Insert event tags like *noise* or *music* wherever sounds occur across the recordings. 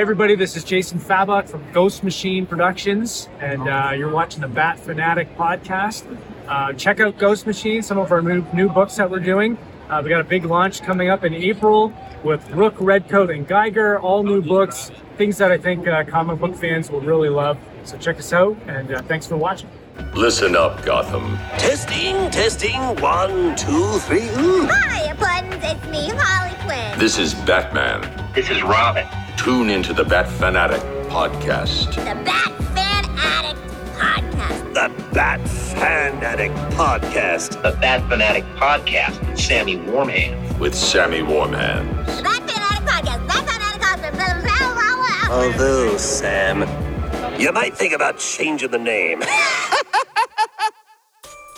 Hey everybody, this is Jason Fabok from Ghost Machine Productions, and uh, you're watching the Bat Fanatic podcast. Uh, check out Ghost Machine, some of our new, new books that we're doing. Uh, we got a big launch coming up in April with Rook, Redcoat, and Geiger, all new books, things that I think uh, comic book fans will really love. So check us out, and uh, thanks for watching. Listen up, Gotham. Testing, testing, one, two, three. Ooh. Hi, Buttons. It's me, Harley Quinn. This is Batman. This is Robin. Tune into the Bat Fanatic podcast. The Bat Fan Addict Podcast. The Bat Fanatic Podcast. The Bat Fanatic Podcast with Sammy Warmhand. With Sammy Warmhands. The Bat Fan Addict Podcast. Bat Fan Addict Podcast. Blah, blah, blah, blah, blah. Although, Sam, you might think about changing the name. *laughs*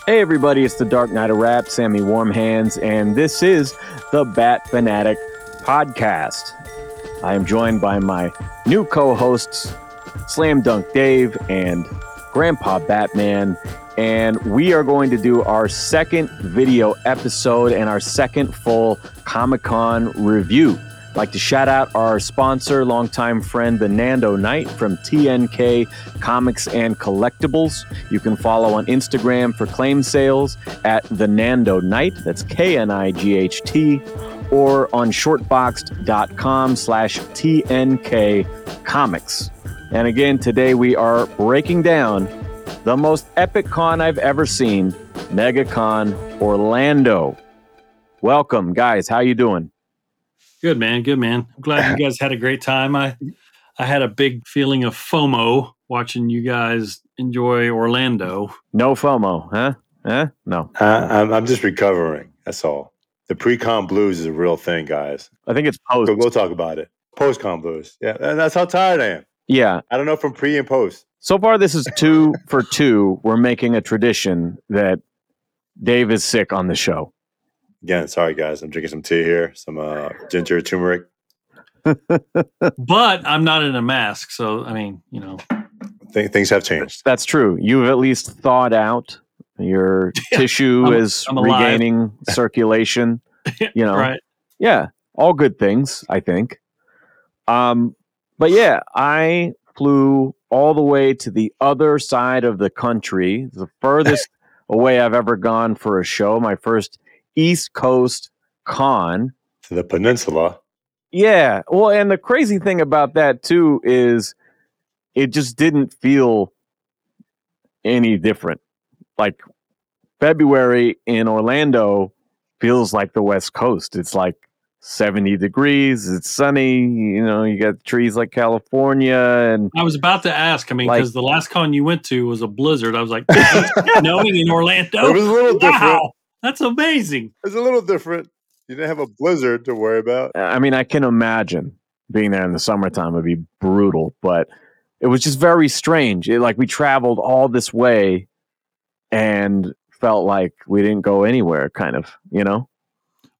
Hey everybody, it's the Dark Knight of Rap, Sammy Warmhands, and this is the Bat Fanatic Podcast. I am joined by my new co-hosts, Slam Dunk Dave and Grandpa Batman, and we are going to do our second video episode and our second full Comic Con review. I'd like to shout out our sponsor, longtime friend, the Nando Knight from TNK Comics and Collectibles. You can follow on Instagram for claim sales at the Nando Knight. That's K N I G H T, or on shortboxed.com slash TNK Comics. And again, today we are breaking down the most epic con I've ever seen, MegaCon Orlando. Welcome, guys. How you doing? Good man, good man. I'm glad you guys had a great time. I I had a big feeling of FOMO watching you guys enjoy Orlando. No FOMO, huh? Huh? No. Uh, I'm, I'm just recovering. That's all. The pre-con blues is a real thing, guys. I think it's post. We'll, we'll talk about it. Post-con blues. Yeah, and that's how tired I am. Yeah. I don't know from pre and post. So far, this is two *laughs* for two. We're making a tradition that Dave is sick on the show. Again, sorry guys. I'm drinking some tea here, some uh, ginger turmeric. *laughs* But I'm not in a mask, so I mean, you know, Th- things have changed. That's true. You've at least thawed out. Your *laughs* tissue I'm- is I'm regaining *laughs* circulation. *laughs* You know, right? yeah, all good things, I think. Um, but yeah, I flew all the way to the other side of the country, the furthest away I've ever gone for a show. My first East Coast con. To the peninsula. Yeah. Well, and the crazy thing about that too is it just didn't feel any different. Like February in Orlando feels like the West Coast. It's like 70 degrees, it's sunny, you know, you got trees like California and I was about to ask. I mean, Like- because the last con you went to was a blizzard. I was like, "It's *laughs* snowing in Orlando. It was a little different. Wow, that's amazing. It's a little different. You didn't have a blizzard to worry about. I mean, I can imagine being there in the summertime would be brutal, but it was just very strange. It, like we traveled all this way and felt like we didn't go anywhere, kind of, you know?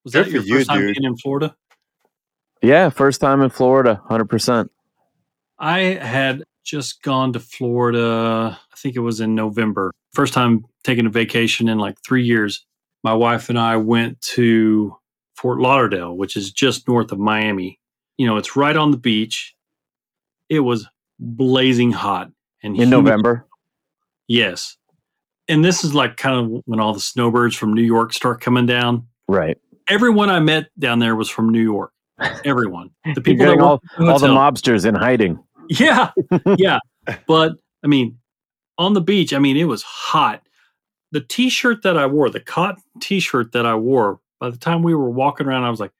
Was Good that for your you, first time dude. being in Florida? Yeah, first time in Florida, 100%. I had just gone to Florida. I think it was in November. First time taking a vacation in like three years. My wife and I went to Fort Lauderdale, which is just north of Miami. You know, it's right on the beach. It was blazing hot and In humid. November. Yes. And this is like kind of when all the snowbirds from New York start coming down. Right. Everyone I met down there was from New York. Everyone. The *laughs* people that all, in all the mobsters in hiding. Yeah. *laughs* Yeah. but I mean, on the beach, I mean, it was hot. The t shirt that I wore, the cotton t shirt that I wore, by the time we were walking around, I was like,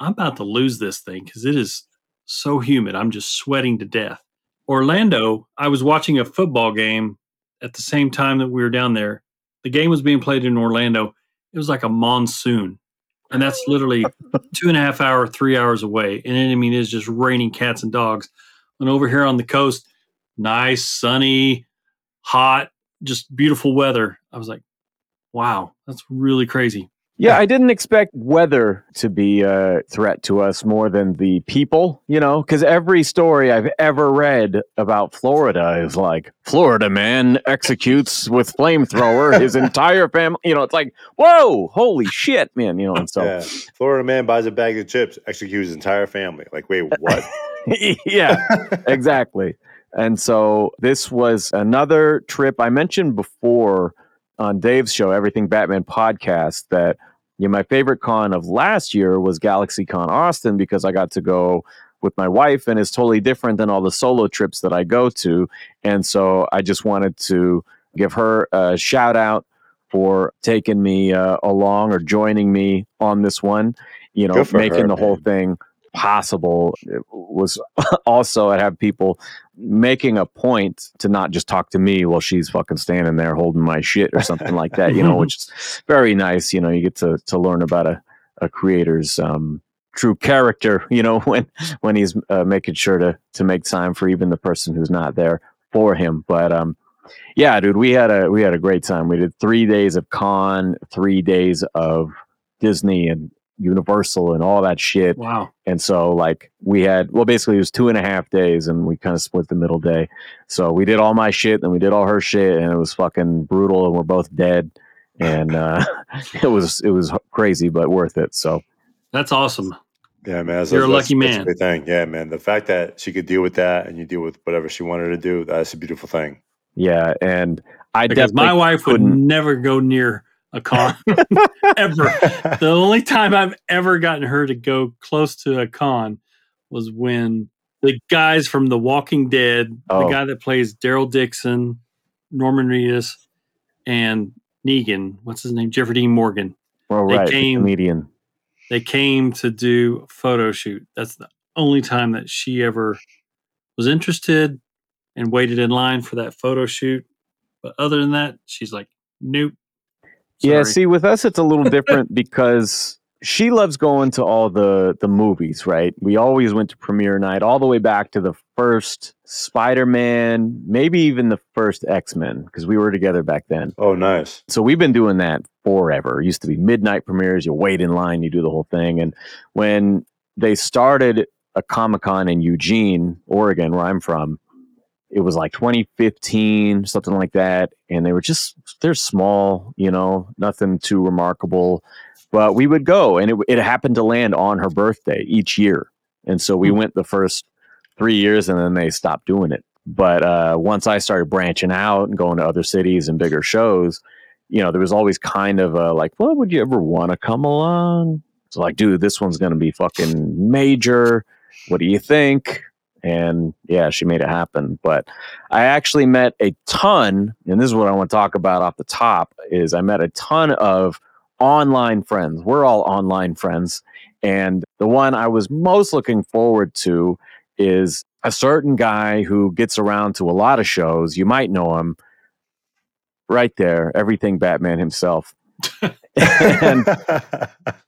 I'm about to lose this thing because it is so humid. I'm just sweating to death. Orlando, I was watching a football game at the same time that we were down there. The game was being played in Orlando. It was like a monsoon. And that's literally *laughs* two and a half hour, three hours away. And I mean, it's just raining cats and dogs. And over here on the coast, nice, sunny, hot, just beautiful weather. I was like, wow, that's really crazy. Yeah, I didn't expect weather to be a threat to us more than the people, you know, because every story I've ever read about Florida is like Florida man executes with flamethrower his *laughs* entire family. You know, it's like, whoa, holy shit, man. You know, and so yeah. Florida man buys a bag of chips, executes his entire family. Like, wait, what? *laughs* yeah, exactly. And so this was another trip I mentioned before on Dave's show, Everything Batman podcast, that you know, my favorite con of last year was Galaxy Con Austin because I got to go with my wife and it's totally different than all the solo trips that I go to. And so I just wanted to give her a shout out for taking me uh, along or joining me on this one, you know, making her, the whole thing possible It was *laughs* also I'd have people making a point to not just talk to me while she's fucking standing there holding my shit or something like that, you know, *laughs* which is very nice. You know, you get to to learn about a, a creator's um, true character, you know, *laughs* when when he's uh, making sure to to make time for even the person who's not there for him. But um, yeah, dude, we had a we had a great time. We did three days of con, three days of Disney and Universal and all that shit. Wow. And so, like, we had, well, basically, it was two and a half days, and we kind of split the middle day. So we did all my shit, then we did all her shit, and it was fucking brutal, and we're both dead. And uh, *laughs* it was it was crazy, but worth it. So That's awesome. Yeah, man. That's, You're a lucky that's man. great thing. Yeah, man. The fact that she could deal with that and you deal with whatever she wanted to do, that's a beautiful thing. yeah, and I Because definitely my wife would couldn't- never go near a con *laughs* ever. The only time I've ever gotten her to go close to a con was when the guys from The Walking Dead, the Oh. guy that plays Daryl Dixon, Norman Reedus, and Negan, what's his name? Jeffrey Dean Morgan. well, they right, the came- comedian. They came to do a photo shoot. That's the only time that she ever was interested and waited in line for that photo shoot. But other than that, she's like, nope. Yeah, see, with us, it's a little different because she loves going to all the the movies. Right? We always went to premiere night, all the way back to the first Spider Man, maybe even the first X Men, because we were together back then. Oh, nice. So we've been doing that forever. It used to be midnight premieres. You wait in line, you do the whole thing. And when they started a Comic Con in Eugene, Oregon, where I'm from, it was like 2015, something like that. And they were just, they're small, you know, nothing too remarkable. But we would go, and it, it happened to land on her birthday each year. And so we went the first three years, and then they stopped doing it. But uh, once I started branching out and going to other cities and bigger shows, you know, there was always kind of a like, well, would you ever want to come along? It's like, dude, this one's going to be fucking major. What do you think? And yeah, she made it happen. But I actually met a ton, and this is what I want to talk about off the top, is I met a ton of online friends. We're all online friends. And the one I was most looking forward to is a certain guy who gets around to a lot of shows. You might know him right there, everything Batman himself. *laughs* *laughs* and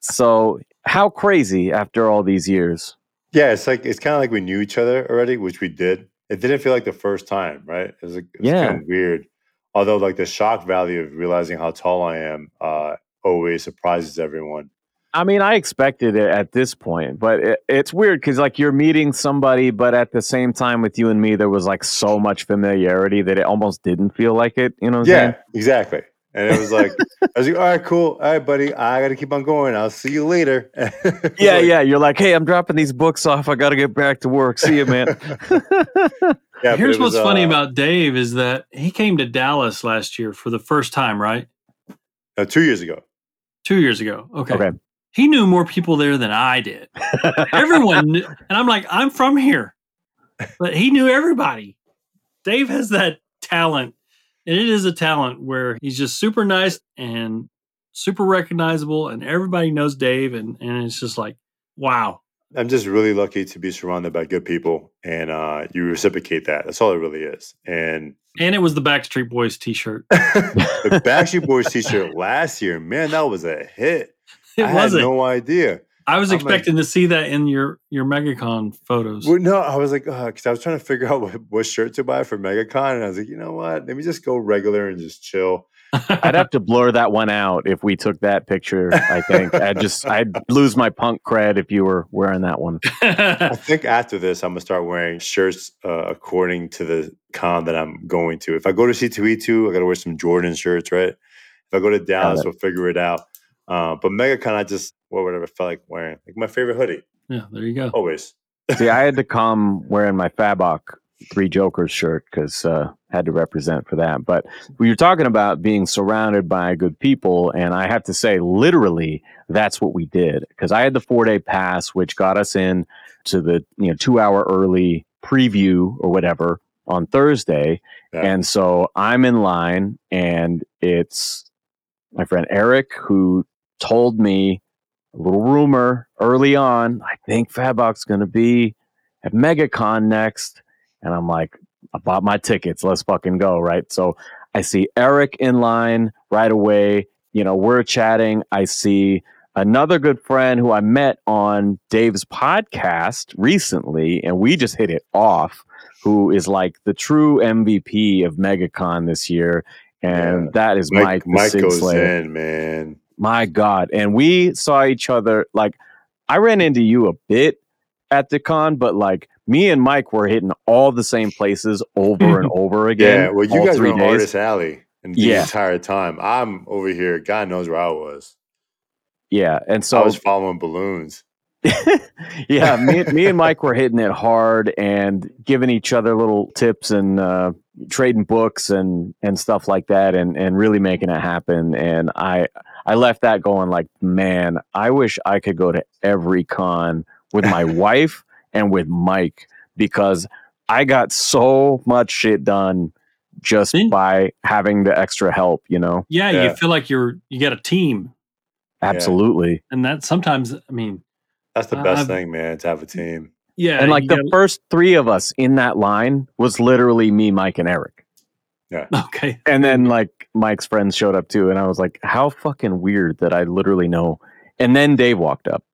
so, how crazy after all these years? Yeah, it's like it's kind of like we knew each other already, which we did. It didn't feel like the first time, right? It was, like, it was Yeah. kind of weird. Although, like the shock value of realizing how tall I am uh, always surprises everyone. I mean, I expected it at this point, but it, it's weird because like you're meeting somebody, but at the same time with you and me, there was like so much familiarity that it almost didn't feel like it. You know? What Yeah, saying? exactly. And it was like, I was like, all right, cool. All right, buddy. I got to keep on going. I'll see you later. *laughs* Yeah, like- yeah. You're like, hey, I'm dropping these books off. I got to get back to work. See you, man. *laughs* Yeah, Here's was, what's funny uh, about Dave is that he came to Dallas last year for the first time, right? uh, two years ago. Two years ago. Okay. Okay. He knew more people there than I did. *laughs* Everyone knew, and I'm like, I'm from here, but he knew everybody. Dave has that talent, and it is a talent where he's just super nice and super recognizable, and everybody knows Dave, and and it's just like, wow. I'm just really lucky to be surrounded by good people, and uh, you reciprocate that. That's all it really is. And And it was the Backstreet Boys T-shirt. *laughs* the Backstreet Boys T-shirt last year, man, that was a hit. *laughs* It I wasn't. had no idea. I was I'm like- expecting to see that in your your MegaCon photos. Well, no, I was like, because I was trying to figure out *laughs* what, what shirt to buy for MegaCon, and I was like, you know what? Let me just go regular and just chill. *laughs* I'd have to blur that one out if we took that picture. I think I'd just *laughs* I'd lose my punk cred if you were wearing that one. I think after this, I'm gonna start wearing shirts uh, according to the con that I'm going to. If I go to C2E2, I gotta wear some Jordan shirts, right? If I go to Dallas, we'll figure it out. Uh, but MegaCon, I just wore whatever I felt like wearing. Like my favorite hoodie, yeah, there you go. always. See, I had to *laughs* come wearing my Fabok Three Jokers shirt because uh, had to represent for that. But we were talking about being surrounded by good people, and I have to say, literally, that's what we did. Because I had the four day pass, which got us in to the you know two hour early preview or whatever on Thursday, Yeah. and so I'm in line, and it's my friend Eric who told me a little rumor early on. I think Fabok's going to be at MegaCon next. And I'm like, I bought my tickets. Let's fucking go. Right. So I see Eric in line right away. You know, we're chatting. I see another good friend who I met on Dave's podcast recently, and we just hit it off, who is like the true MVP of MegaCon this year. And Yeah. that is Mike, Mike, Mike goes in, man. My God. And we saw each other like I ran into you a bit at the con, but like me and Mike were hitting all the same places over and *laughs* over again. Yeah, well, you guys were in. Artist Alley and the Yeah. entire time. I'm over here. God knows where I was. Yeah. And so I was following balloons. *laughs* yeah, me, me and Mike were hitting it hard and giving each other little tips and uh, trading books and and stuff like that, and and really making it happen. And I I left that going like, man, I wish I could go to every con with my *laughs* wife and with Mike because I got so much shit done just See? by having the extra help. You know, Yeah, Yeah. you feel like you're you got a team, absolutely. and that sometimes I mean, That's the best I've- thing, man, to have a team. yeah, and like the gotta- first three of us in that line was literally me, Mike, and Eric. *laughs* okay, And then like Mike's friends showed up too, and I was like, "How fucking weird that I literally know." And then Dave walked up.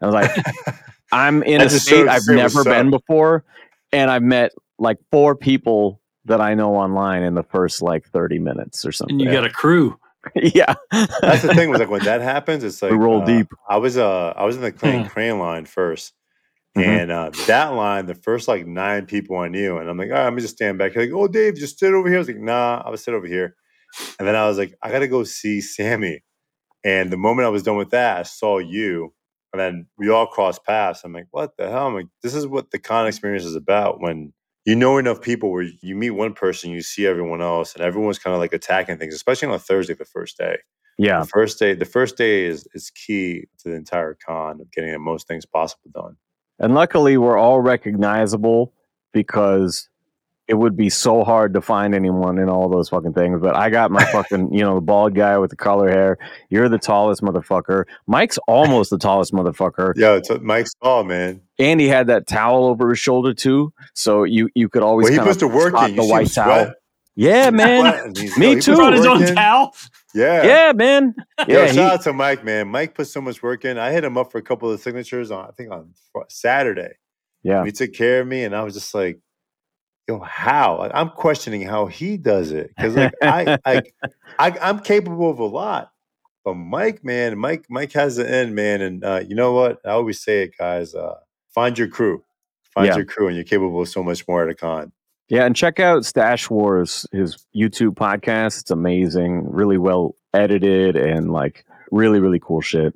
I was like, *laughs* "I'm in a state showed I've never been up. before, and I've met like four people that I know online in the first like 30 minutes or something." and you got a crew. *laughs* yeah, That's the thing. Was like when that happens, it's like we roll uh, deep. I was uh I was in the crane crane line 1st Mhm. and uh, that line, the first like nine people I knew, and I'm like, all right, let me just stand back. You're like, oh, Dave, just sit over here. I was like, nah, I was sit over here. And then I was like, I gotta go see Sammy. And the moment I was done with that, I saw you, and then we all crossed paths. I'm like, what the hell? I'm like, this is what the con experience is about. When you know enough people, where you meet one person, you see everyone else, and everyone's kind of like attacking things, especially on a Thursday, the first day. yeah. The first day, the first day is is key to the entire con of getting the most things possible done. And luckily, we're all recognizable because it would be so hard to find anyone in all those fucking things. But I got my *laughs* fucking, you know, the bald guy with the color hair. You're the tallest motherfucker. Mike's almost the tallest motherfucker. Yeah, it's uh, what Mike saw, man. And he had that towel over his shoulder too, so you you could always Well, he kind puts the of work spot in. the You white him towel. sweat. Yeah, man. Sweat, and he's- Me yo, he too. the Brought his own in. towel. Yeah, Yeah, man. Yo, Yeah, he, shout out to Mike, man. Mike put so much work in. I hit him up for a couple of signatures on, I think on Saturday. yeah. He took care of me, and I was just like, "Yo, how?" Like, I'm questioning how he does it because, like, I, like, *laughs* I, I'm capable of a lot, but Mike, man, Mike, Mike has the end, man. And uh, you know what? I always say it, guys. Uh, find your crew, find Yeah. your crew, and you're capable of so much more at a con. Yeah, and check out Stash Wars, his YouTube podcast. It's amazing, really well edited, and like really, really cool shit.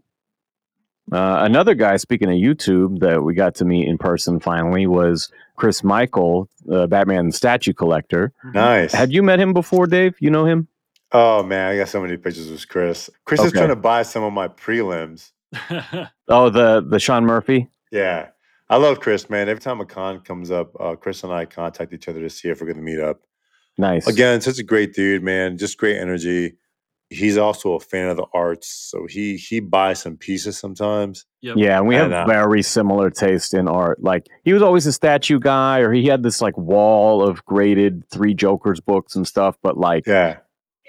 Uh, another guy, speaking of YouTube, that we got to meet in person finally was Chris Michael, uh, Batman statue collector. Nice. Had you met him before, Dave? You know him? oh man, I got so many pictures with Chris. Chris is trying to buy some of my prelims. *laughs* Oh, the the Sean Murphy. Yeah. I love Chris, man. Every time a con comes up, uh, Chris and I contact each other to see if we're going to meet up. Nice. Again, such a great dude, man. Just great energy. He's also a fan of the arts, so he he buys some pieces sometimes. Yeah, and we have And, uh, very similar taste in art. Like he was always a statue guy, or he had this like wall of graded Three Jokers books and stuff. But like Yeah,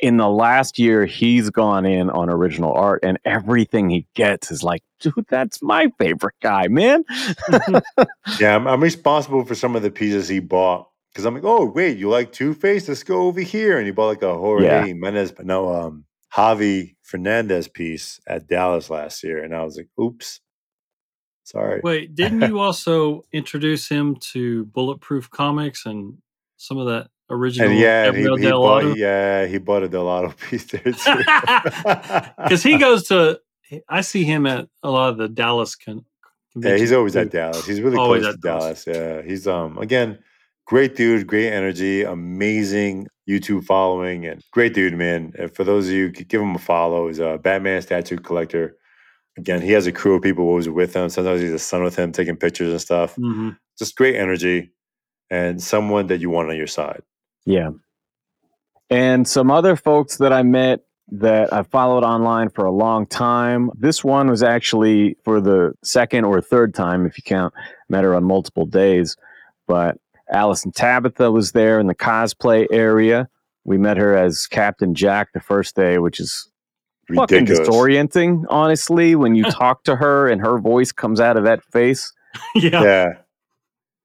in the last year, he's gone in on original art, and everything he gets is like, dude, that's my favorite guy, man. *laughs* yeah. I'm, I'm responsible for some of the pieces he bought because I'm like, oh wait, you like Two Face? Let's go over here. And he bought like a Jorge Yeah. Menez, but no, um, Javi Fernandez piece at Dallas last year, and I was like, oops, sorry. Wait, didn't you also introduce him to Bulletproof Comics and some of that original and yeah, he, he Del bought, Auto? yeah, he bought a Dell'Otto *laughs* piece there *laughs* too. Because he *laughs* goes to, I see him at a lot of the Dallas con- Yeah, he's always at Dallas. He's really Always close to at Dallas. Dallas. Yeah, he's um again great dude, great energy, amazing YouTube following, and great dude, man. And for those of you, give him a follow. He's a Batman statue collector. Again, he has a crew of people always with him. Sometimes he's a son with him, taking pictures and stuff. Mhm. Just great energy, and someone that you want on your side. Yeah. And some other folks that I met that I followed online for a long time. This one was actually for the second or third time, if you count, met her on multiple days. But Allison Tabitha was there in the cosplay area. We met her as Captain Jack the first day, which is fucking Ridiculous. disorienting, honestly, when you *laughs* talk to her and her voice comes out of that face *laughs* yeah. Yeah,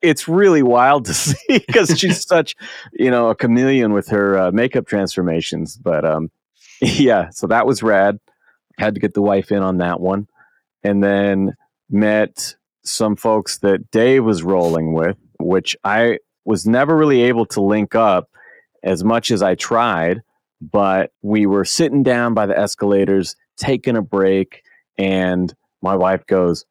it's really wild to *laughs* see because she's *laughs* such you know a chameleon with her uh, makeup transformations but um *laughs* yeah so that was rad. Had to get the wife in on that one. And then met some folks that dave was rolling with which i was never really able to link up as much as i tried but we were sitting down by the escalators taking a break and my wife goes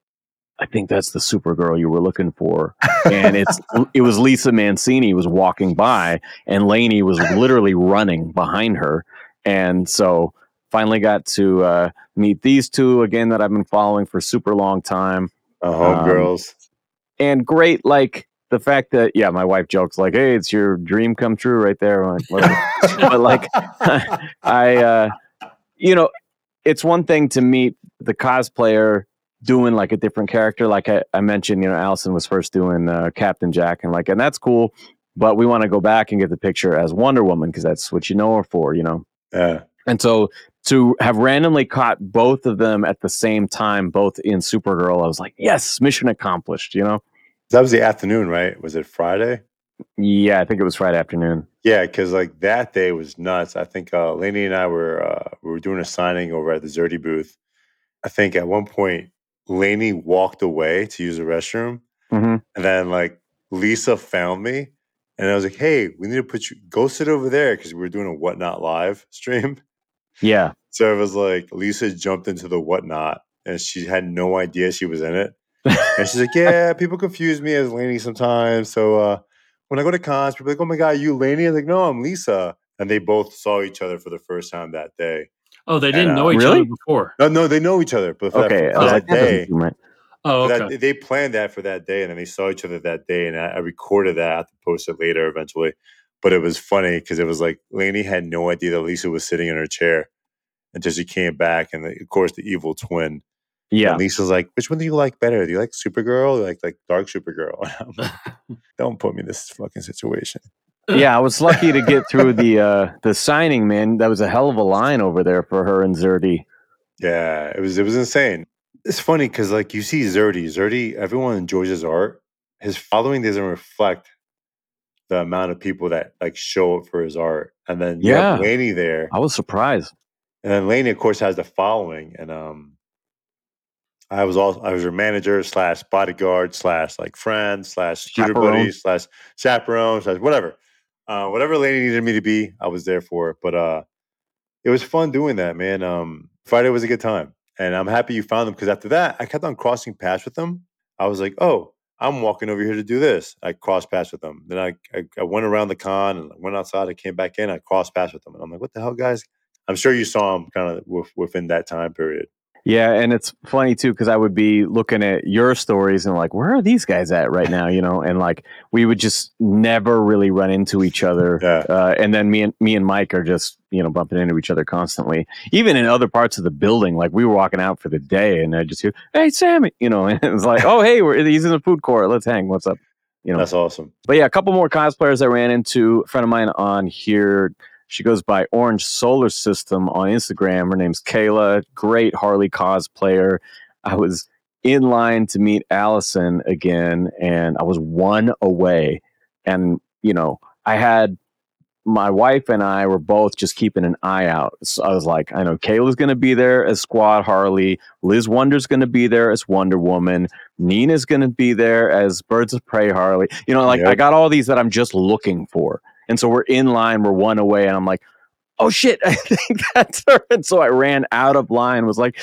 I think that's the Supergirl you were looking for. *laughs* And it's it was Lisa Mancini was walking by and Lainey was literally running behind her. And so finally got to uh, meet these two again that I've been following for super long time. Um, homegirls. And great like the fact that yeah, my wife jokes like, "Hey, it's your dream come true right there." I'm like, *laughs* but like *laughs* I uh you know, it's one thing to meet the cosplayer doing like a different character. Like I, I mentioned, you know, Allison was first doing uh, Captain Jack and like, and that's cool. But we want to go back and get the picture as Wonder Woman because that's what you know her for, you know. yeah, And so to have randomly caught both of them at the same time, both in Supergirl, I was like, yes, mission accomplished, you know. that was the afternoon, right? Was it Friday? Yeah, I think it was Friday afternoon. Yeah, because like that day was nuts. I think uh, Lainey and I were uh, we were doing a signing over at the Szerdy booth. I think at one point Lainey walked away to use the restroom, hmm and then like Lisa found me, and I was like, "Hey, we need to put you go sit over there because we were doing a whatnot live *laughs* stream." Yeah. So it was like Lisa jumped into the whatnot, and she had no idea she was in it. And she's like, *laughs* "Yeah, people confuse me as Lainey sometimes. So uh, when I go to cons, people are like, oh my god, you Lainey?' I'm like, no, I'm Lisa. And they both saw each other for the first time that day. Oh, they didn't And, uh, know each Really? other before. No, no, they know each other, but for Okay. that, I for was that that day. Oh, okay. that, they planned that for that day, and then they saw each other that day, and I, I recorded that. I have to post it later eventually. But it was funny because it was like Lainey had no idea that Lisa was sitting in her chair until she came back, and of course the evil twin. Yeah. And Lisa's like, which one do you like better? Do you like Supergirl or like like Dark Supergirl? *laughs* And like, *laughs* Don't put me in this fucking situation. Yeah, I was lucky to get through the uh the signing, man. That was a hell of a line over there for her and Szerdy. Yeah, it was it was insane. It's funny because like you see Szerdy, Szerdy, everyone enjoys his art. His following doesn't reflect the amount of people that like show up for his art. And then Yeah. Laney there. I was surprised. And then Laney, of course, has the following. And um I was also I was her manager slash bodyguard slash like friend slash shooter Chaperone. buddy slash chaperone slash whatever. Uh, whatever Laney needed me to be, I was there for. But uh it was fun doing that, man. Um Friday was a good time. And I'm happy you found them because after that, I kept on crossing paths with them. I was like, oh, I'm walking over here to do this. I crossed paths with them. Then I, I, I went around the con and went outside. I came back in. I crossed paths with them. And I'm like, what the hell, guys? I'm sure you saw them kind of w- within that time period. Yeah, and it's funny too because I would be looking at your stories and like, where are these guys at right now? You know, and like we would just never really run into each other. *laughs* Yeah. Uh, and then me and me and Mike are just you know bumping into each other constantly, even in other parts of the building. Like we were walking out for the day, and I just hear, "Hey, Sammy," you know, *laughs* and it was like, "Oh, hey, we're, he's in the food court. Let's hang. What's up?" You know, That's awesome. but yeah, a couple more cosplayers I ran into. A friend of mine on here. She goes by Orange Solar System on Instagram. Her name's Kayla. Great Harley cosplayer. I was in line to meet Allison again, and I was one away. And you know, I had my wife and I were both just keeping an eye out. So I was like, I know Kayla's going to be there as Squad Harley. Liz Wonder's going to be there as Wonder Woman. Nina's going to be there as Birds of Prey Harley. You know, like I got all these that I'm just looking for. And so we're in line, we're one away, and I'm like, oh shit, *laughs* I think that's her. And so I ran out of line, was like,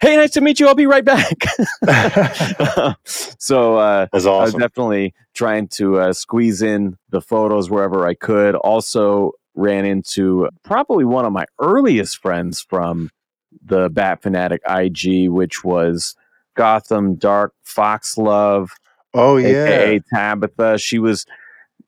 hey, nice to meet you. I'll be right back. *laughs* so uh, That's I was definitely trying to uh, squeeze in the photos wherever I could. Also, ran into probably one of my earliest friends from the Bat Fanatic IG, which was Gotham Dark Fox Love, oh yeah. aka Tabitha. She was.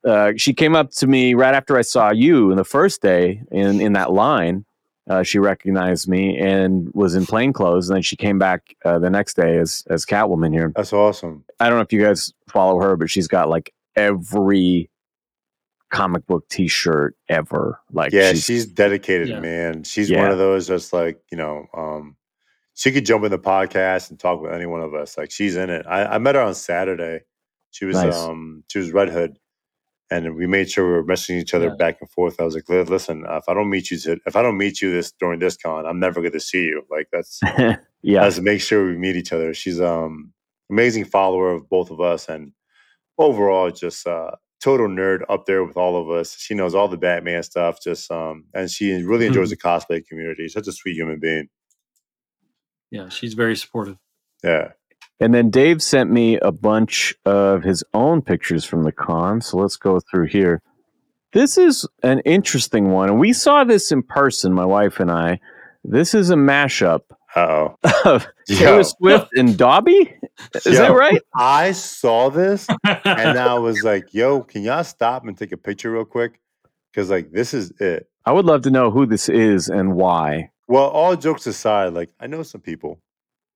Uh, she came up to me right after I saw you in the first day in in that line. Uh, she recognized me and was in plain clothes, and then she came back uh, the next day as as Catwoman here. That's awesome. I don't know if you guys follow her, but she's got like every comic book T-shirt ever. Like, Yeah, she's, dedicated, Yeah. man. She's Yeah. one of those that's like, you know, um, she could jump in the podcast and talk with any one of us. Like she's in it. I, I met her on Saturday. She was Nice. um she was Red Hood. And we made sure we were messaging each other Yeah. back and forth. I was like, listen, uh, if I don't meet you to, if I don't meet you this during this con, I'm never going to see you. Like that's *laughs* yeah, let's make sure we meet each other. She's um amazing follower of both of us and overall just uh total nerd up there with all of us. She knows all the Batman stuff, just um and she really enjoys the cosplay community. Such a sweet human being. Yeah, she's very supportive. Yeah. And then Dave sent me a bunch of his own pictures from the con. So let's go through here. This is an interesting one. And we saw this in person, my wife and I. This is a mashup Uh-oh. of Yo. Taylor Swift and Dobby. Is that right? I saw this and *laughs* I was like, yo, can y'all stop and take a picture real quick? Because like this is it. I would love to know who this is and why. Well, all jokes aside, like I know some people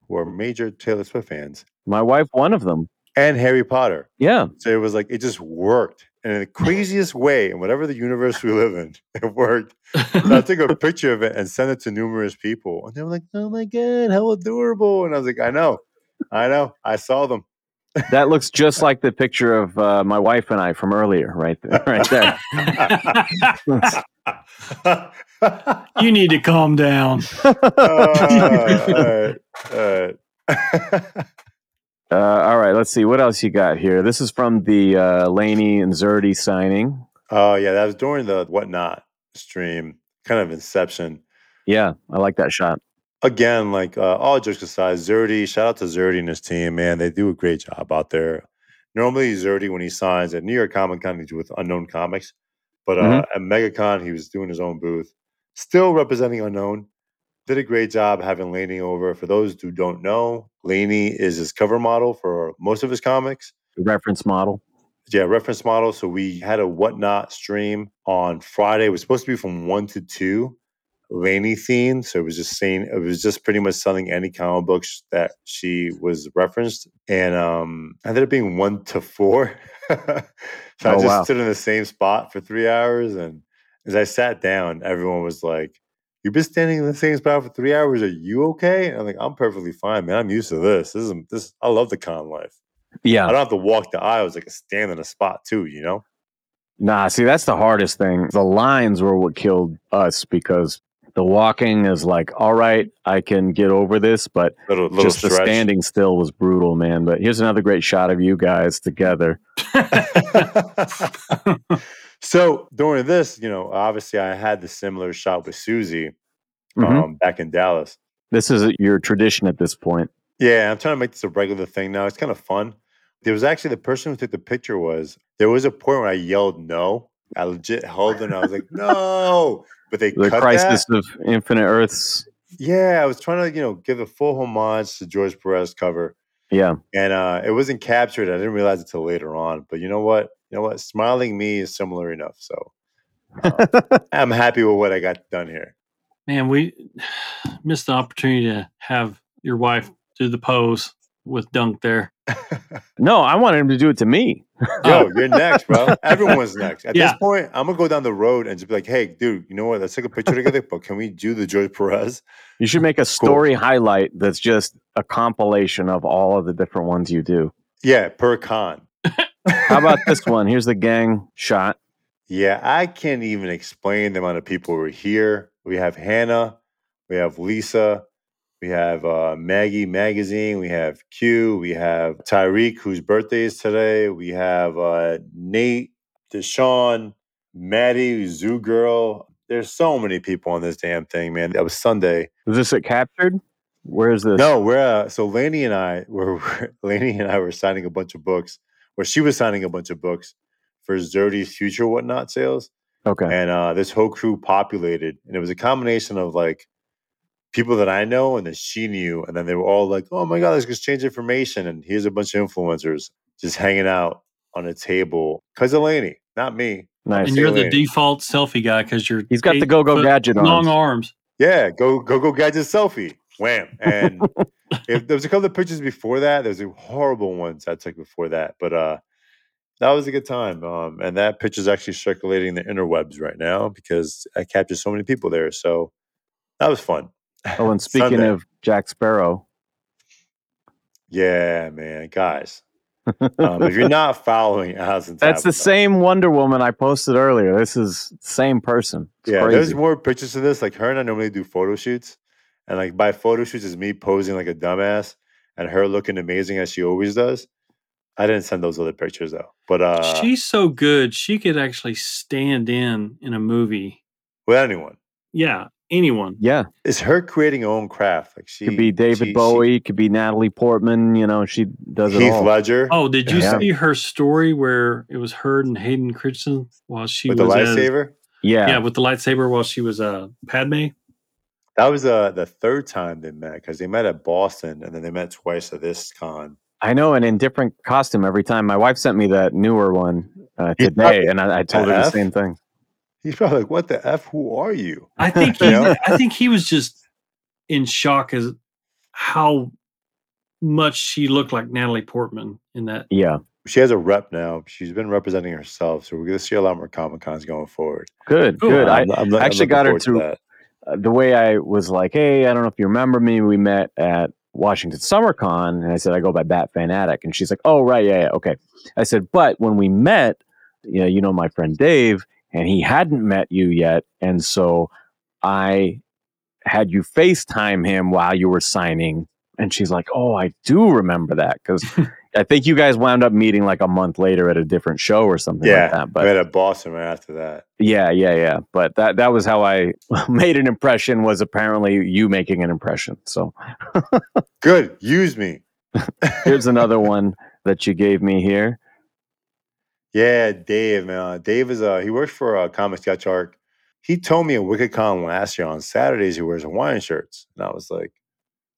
who are major Taylor Swift fans My wife, one of them. and Harry Potter. Yeah. So it was like it just worked. And in the craziest way, in whatever the universe we live in, *laughs* it worked. So I took a *laughs* picture of it and sent it to numerous people. And they were like, oh my God, how adorable. And I was like, I know. I know. I saw them. That looks *laughs* just like the picture of uh, my wife and I from earlier, right there. Right there. You need to calm down. Uh, *laughs* all right, all right. *laughs* Uh, all right, let's see what else you got here. This is from the uh, Laney and Szerdy signing. oh, yeah. That was during the whatnot stream, kind of inception. Yeah, I like that shot. again, like uh, all jokes aside, Szerdy, shout out to Szerdy and his team, man. They do a great job out there. Normally, Szerdy, when he signs at New York Comic Con, he's with Unknown Comics. But uh, Mhm. at MegaCon, he was doing his own booth, still representing Unknown. Did a great job having Laney over. For those who don't know, Laney is his cover model for most of his comics. Reference model. Yeah, reference model. So we had a whatnot stream on Friday. It was supposed to be from one to two, Laney themed. So it was just saying it was just pretty much selling any comic books that she was referenced. And um ended up being one to four. *laughs* so I Oh, just wow. stood in the same spot for three hours. And as I sat down, everyone was like, You've been standing in the same spot for three hours. Are you okay? And I'm like, I'm perfectly fine, man. I'm used to this. This is this I love the con life. Yeah. I don't have to walk the aisles. I can stand in a spot too, you know? Nah, see, that's the hardest thing. The lines were what killed us because the walking is like, all right, I can get over this, but Little little just the standing still was brutal, man. But here's another great shot of you guys together. *laughs* so during this, you know, obviously I had the similar shot with Susie Mhm. um, back in Dallas. This is your tradition at this point. Yeah, I'm trying to make this a regular thing now. It's kind of fun. There was actually the person who took the picture was there was a point where I yelled no. I legit held it and I was like, *laughs* no. But they The cut crisis that. of Infinite Earths. Yeah, I was trying to, you know, give a full homage to George Perez cover. Yeah. and uh, it wasn't captured. I didn't realize it till later on. But you know what? You know what? Smiling me is similar enough. So uh, *laughs* I'm happy with what I got done here. Man, we *sighs* missed the opportunity to have your wife do the pose with Dunk there. *laughs* No, I wanted him to do it to me. Yo, oh. you're next, bro. *laughs* Everyone's next. At Yeah. this point, I'm gonna go down the road and just be like, "Hey, dude, you know what? Let's take a picture together. But can we do the George Perez? You should make a story highlight that's just a compilation of all of the different ones you do. Yeah, per con. How about this one? Here's the gang shot. Yeah, I can't even explain the amount of people who are here. We have Hannah, we have Lisa, we have uh, Maggie Magazine, we have Q, we have Tyreek, whose birthday is today, we have uh, Nate, Deshaun, Maddie, Zoo Girl. There's so many people on this damn thing, man. That was Sunday. Was this it captured? Where is this? No, we're uh, so Lainey and I were *laughs* Lainey and I were signing a bunch of books, or she was signing a bunch of books for Szerdy's future whatnot sales. Okay. and uh, this whole crew populated, and it was a combination of like people that I know and that she knew, and then they were all like, "Oh my god, let's exchange information." And here's a bunch of influencers just hanging out on a table because of Laney, not me. Nice. and you're the default selfie guy because you're He's got the go-go foot gadget long arms. arms. Yeah, go go go gadget selfie, wham. And *laughs* if there was a couple of pictures before that, there's a horrible ones I took before that, but uh, that was a good time. Um, and that picture is actually circulating the interwebs right now because I captured so many people there. So that was fun. Oh, and *laughs* speaking Sunday. of Jack Sparrow, Yeah, man, guys. *laughs* Um, if you're not following Allison, that's the same Wonder Woman I posted earlier. This is the same person. It's Yeah, crazy. there's more pictures of this. Like her and I normally do photo shoots, and like by photo shoots is me posing like a dumbass and her looking amazing as she always does. I didn't send those other pictures though, but uh, She's so good. She could actually stand in in a movie. with anyone, Yeah, anyone. yeah, it's her creating her own craft. Like she could be David she- Bowie, could be Natalie Portman. You know, she does she, it Heath all. Ledger Oh, did you Yeah. see her story where it was her and Hayden Christensen while she with the was as- lightsaber. yeah, yeah, with the lightsaber while she was uh, Padme. That was uh, the third time they met because they met at Boston and then they met twice at this con. I know, and in different costume every time. My wife sent me that newer one uh, today, and I, I told her the same thing. He's probably like, "What the f? Who are you?" I think he, Yeah. I think he was just in shock as how much she looked like Natalie Portman in that. Yeah, She has a rep now. She's been representing herself, so we're going to see a lot more comic cons going forward. good, Cool. good. I, I'm- I'm- I'm actually got her forward to- uh, the way I was like, hey, I don't know if you remember me. We met at Washington Summer Con, and I said I go by Bat Fanatic, and she's like, oh right, yeah, yeah, okay. I said, but when we met, you know, you know my friend Dave, and he hadn't met you yet, and so I had you FaceTime him while you were signing, and she's like, oh, I do remember that because. *laughs* I think you guys wound up meeting like a month later at a different show or something Yeah, like that. But met at Boston right after that. yeah, yeah, yeah. But that that was how I *laughs* made an impression. Was apparently you making an impression. So *laughs* Good, use me. here's another one that you gave me here. Yeah, Dave, man. Dave is uh he works for uh, Comic Sketch Art. He told me at WickedCon last year on Saturdays he wears Hawaiian shirts, and I was like,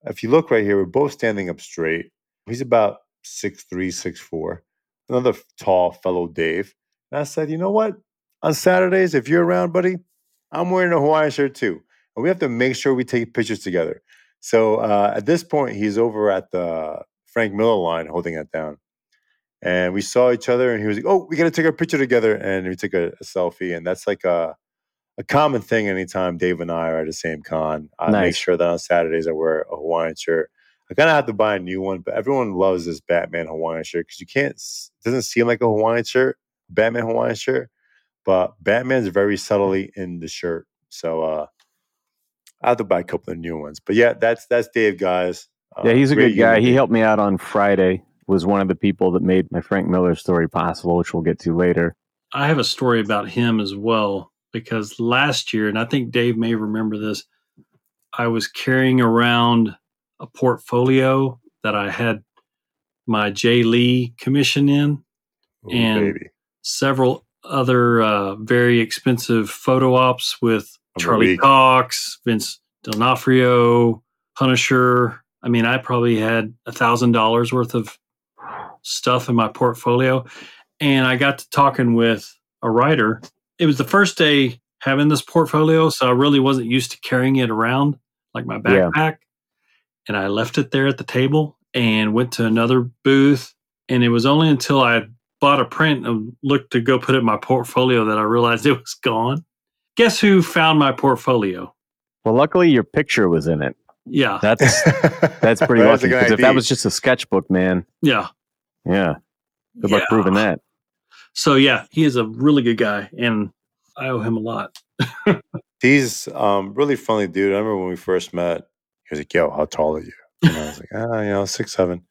if you look right here, we're both standing up straight. He's about six three, six four. Another tall fellow Dave. And I said, you know what? On Saturdays, if you're around, buddy, I'm wearing a Hawaiian shirt too, and we have to make sure we take pictures together. So uh, at this point, he's over at the Frank Miller line holding it down and we saw each other and he was like oh we got to take a picture together and we took a, a selfie and that's like a, a common thing anytime dave and i are at the same con. I make sure that on saturdays i wear a hawaiian shirt. I kind of have to buy a new one but everyone loves this batman hawaiian shirt because you can't it doesn't seem like a hawaiian shirt batman hawaiian shirt but batman's very subtly in the shirt. So uh i have to buy a couple of new ones but yeah that's that's dave guys. Uh, Yeah, he's a good guy. human He helped me out on Friday. Was one of the people that made my Frank Miller story possible, which we'll get to later. I have a story about him as well because last year, and I think Dave may remember this, I was carrying around a portfolio that I had my Jae Lee commission in, Ooh, and- baby several other uh, very expensive photo ops with I'm Charlie weak. Cox, Vince D'Onofrio, Punisher. I mean, I probably had a thousand dollars worth of stuff in my portfolio, and I got to talking with a writer. It was the first day having this portfolio, so I really wasn't used to carrying it around like my Yeah. backpack. And I left it there at the table and went to another booth. And it was only until I bought a print and looked to go put it in my portfolio that I realized *laughs* it was gone. Guess who found my portfolio? Well, luckily your picture was in it. Yeah. That's *laughs* that's pretty That's lucky. Because if that was just a sketchbook, man, Yeah. Yeah, good luck Yeah. proving that. So yeah, he is a really good guy, and I owe him a lot. *laughs* He's um really funny dude. I remember when we first met, he was like, Yo, how tall are you? And I was like, ah, you know, six seven.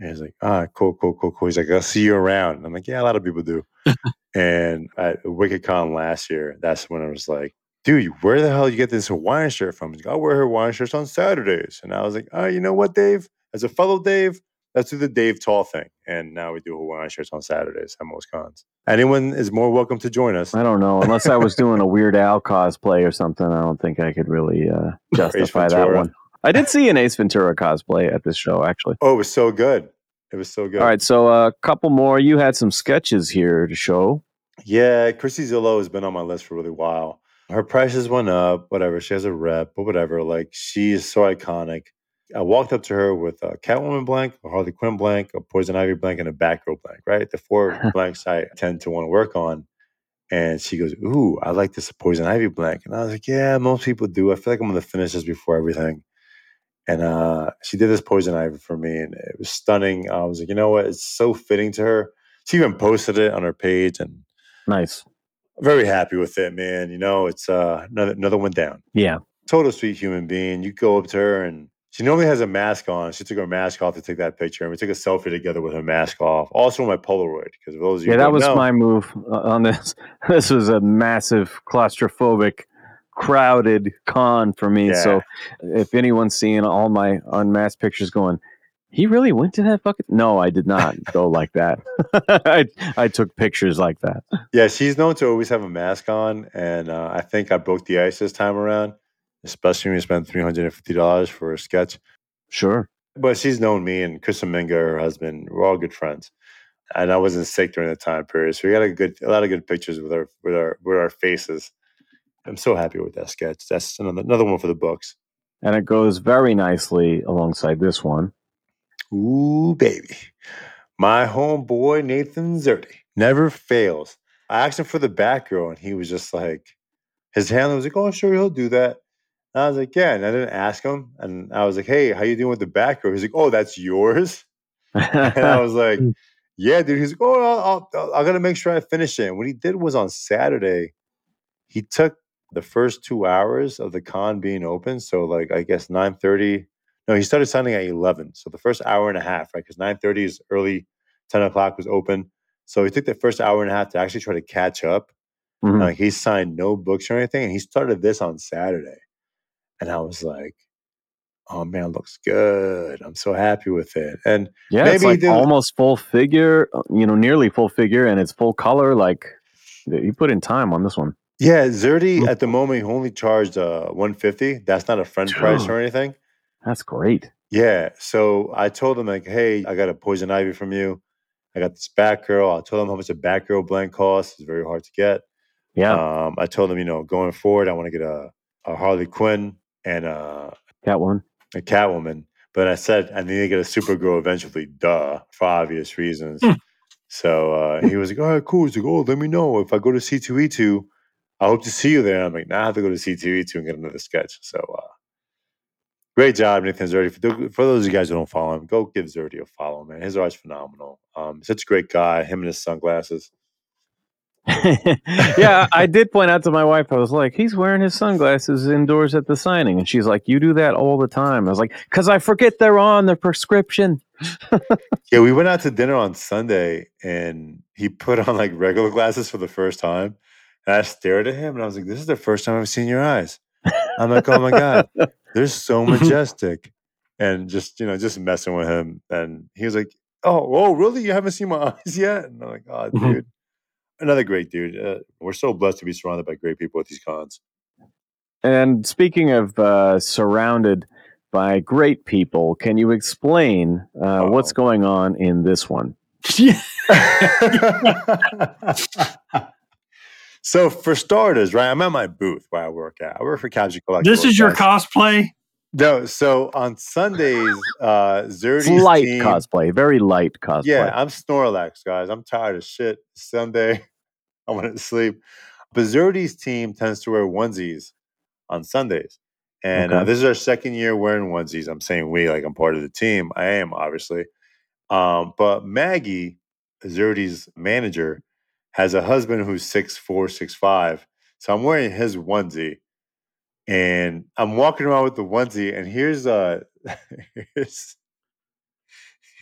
And he's like, ah, cool, cool, cool, cool. He's like, I'll see you around. And I'm like, Yeah, a lot of people do. *laughs* and at WickedCon last year, that's when I was like, dude, where the hell you get this Hawaiian shirt from? He's like, I wear Hawaiian shirts on Saturdays. And I was like, oh, you know what, Dave? As a fellow Dave, let's do the Dave Tall thing. And now we do Hawaiian shirts on Saturdays at most cons. Anyone is more welcome to join us. I don't know. Unless I was doing a *laughs* Weird Al cosplay or something, I don't think I could really uh, justify that one. I did see an Ace Ventura cosplay at this show, actually. Oh, it was so good. It was so good. All right, so a couple more. You had some sketches here to show. Yeah, Chrissie Zullo has been on my list for a really while. Her prices went up, whatever. She has a rep, but whatever. Like she is so iconic. I walked up to her with a Catwoman blank, a Harley Quinn blank, a Poison Ivy blank, and a Batgirl blank. Right, the four *laughs* blanks I tend to want to work on. And she goes, "Ooh, I like this Poison Ivy blank." And I was like, "Yeah, most people do. I feel like I'm gonna finish this before everything." And uh, she did this Poison Ivy for me, and it was stunning. I was like, "You know what? It's so fitting to her." She even posted it on her page, and Nice. very happy with it, man. You know, it's uh, another another one down. Yeah. Total sweet human being. You go up to her and she normally has a mask on. She took her mask off to take that picture, and we took a selfie together with her mask off. Also, my Polaroid because those of you Yeah, that was know, my move on this. *laughs* This was a massive claustrophobic, crowded con for me. So if anyone's seeing all my unmasked pictures going, he really went to that fucking. No, I did not *laughs* go like that. *laughs* I, I took pictures like that. Yeah, she's known to always have a mask on, and uh, I think I broke the ice this time around, especially when you spend three hundred and fifty dollars for a sketch. Sure. But she's known me and Chris Minga, her husband. We're all good friends, and I wasn't sick during the time period, so we got a good, a lot of good pictures with our, with our, with our faces. I'm so happy with that sketch. That's another, another one for the books. And it goes very nicely alongside this one. Ooh, baby. My homeboy Nathan Szerdy never fails. I asked him for the Batgirl, and he was just like, his handler was like, "Oh, sure, he'll do that." And I was like, "Yeah," and I didn't ask him, and I was like, "Hey, how you doing with the back row?" He's like, "Oh, that's yours," *laughs* and I was *laughs* like, "Yeah, dude." He's like, "Oh, I'll, I'll, I gotta make sure I finish it." And what he did was on Saturday, he took the first two hours of the con being open, so like I guess nine thirty. No, he started signing at eleven, so the first hour and a half, right? Because nine thirty is early, ten o'clock was open. So he took the first hour and a half to actually try to catch up. Mhm. Like he signed no books or anything, and he started this on Saturday. And I was like, "Oh man, looks good! I'm so happy with it." And Yeah, Maybe it's like almost full figure, uh, you know, nearly full figure, and it's full color. Like you put in time on this one. yeah, Szerdy Mm. at the moment he only charged uh 150. That's not a friend price or anything. That's great. Yeah. So I told him like, "Hey, I got a poison ivy from you. I got this Batgirl. I told him how much a Batgirl blank costs. It's very hard to get. Yeah, Um, I told him, you know, going forward, I want to get a, a Harley Quinn and a, Catwoman. a Catwoman. But I said I need to get a Supergirl eventually, duh, for obvious reasons. Hmm. So uh, he was like, all right, cool. He's like, oh, let me know if I go to C2E2. I hope to see you there. I'm like, nah, I have to go to C2E2 and get another sketch. So uh, great job, Nathan Szerdy. For, for those of you guys who don't follow him, go give Szerdy a follow, man. His art's phenomenal. Um, such a great guy. Him and his sunglasses. Yeah, I did point out to my wife. I was like, "He's wearing his sunglasses indoors at the signing," and she's like, "You do that all the time." I was like, "Cause I forget they're on the prescription." *laughs* Yeah, we went out to dinner on Sunday and he put on like regular glasses for the first time. And I stared at him and I was like, This is the first time I've seen your eyes. I'm like, Oh my God, they're so *laughs* majestic. And just, you know, just messing with him. And he was like, Oh, oh, really? You haven't seen my *laughs* eyes yet? And I'm like, Oh, dude. Another great dude. Uh, we're so blessed to be surrounded by great people at these cons. And speaking of uh, surrounded by great people, can you explain uh, what's going on in this one? *laughs* so for starters, right? I'm at my booth where I work at. I work for Capture Collectibles. This is your guys. cosplay. No, so on Sundays, uh Zerdy's light team, cosplay, very light cosplay. Yeah, I'm Snorlax, guys. I'm tired of shit. Sunday, I want to sleep. But team tends to wear onesies on Sundays. And uh, this is our second year wearing onesies. I'm saying we, like I'm part of the team. I am, obviously. Um, but Maggie, Szerdy's manager, has a husband who's six four, six five. So I'm wearing his onesie, and I'm walking around with the onesie, and here's uh *laughs* here's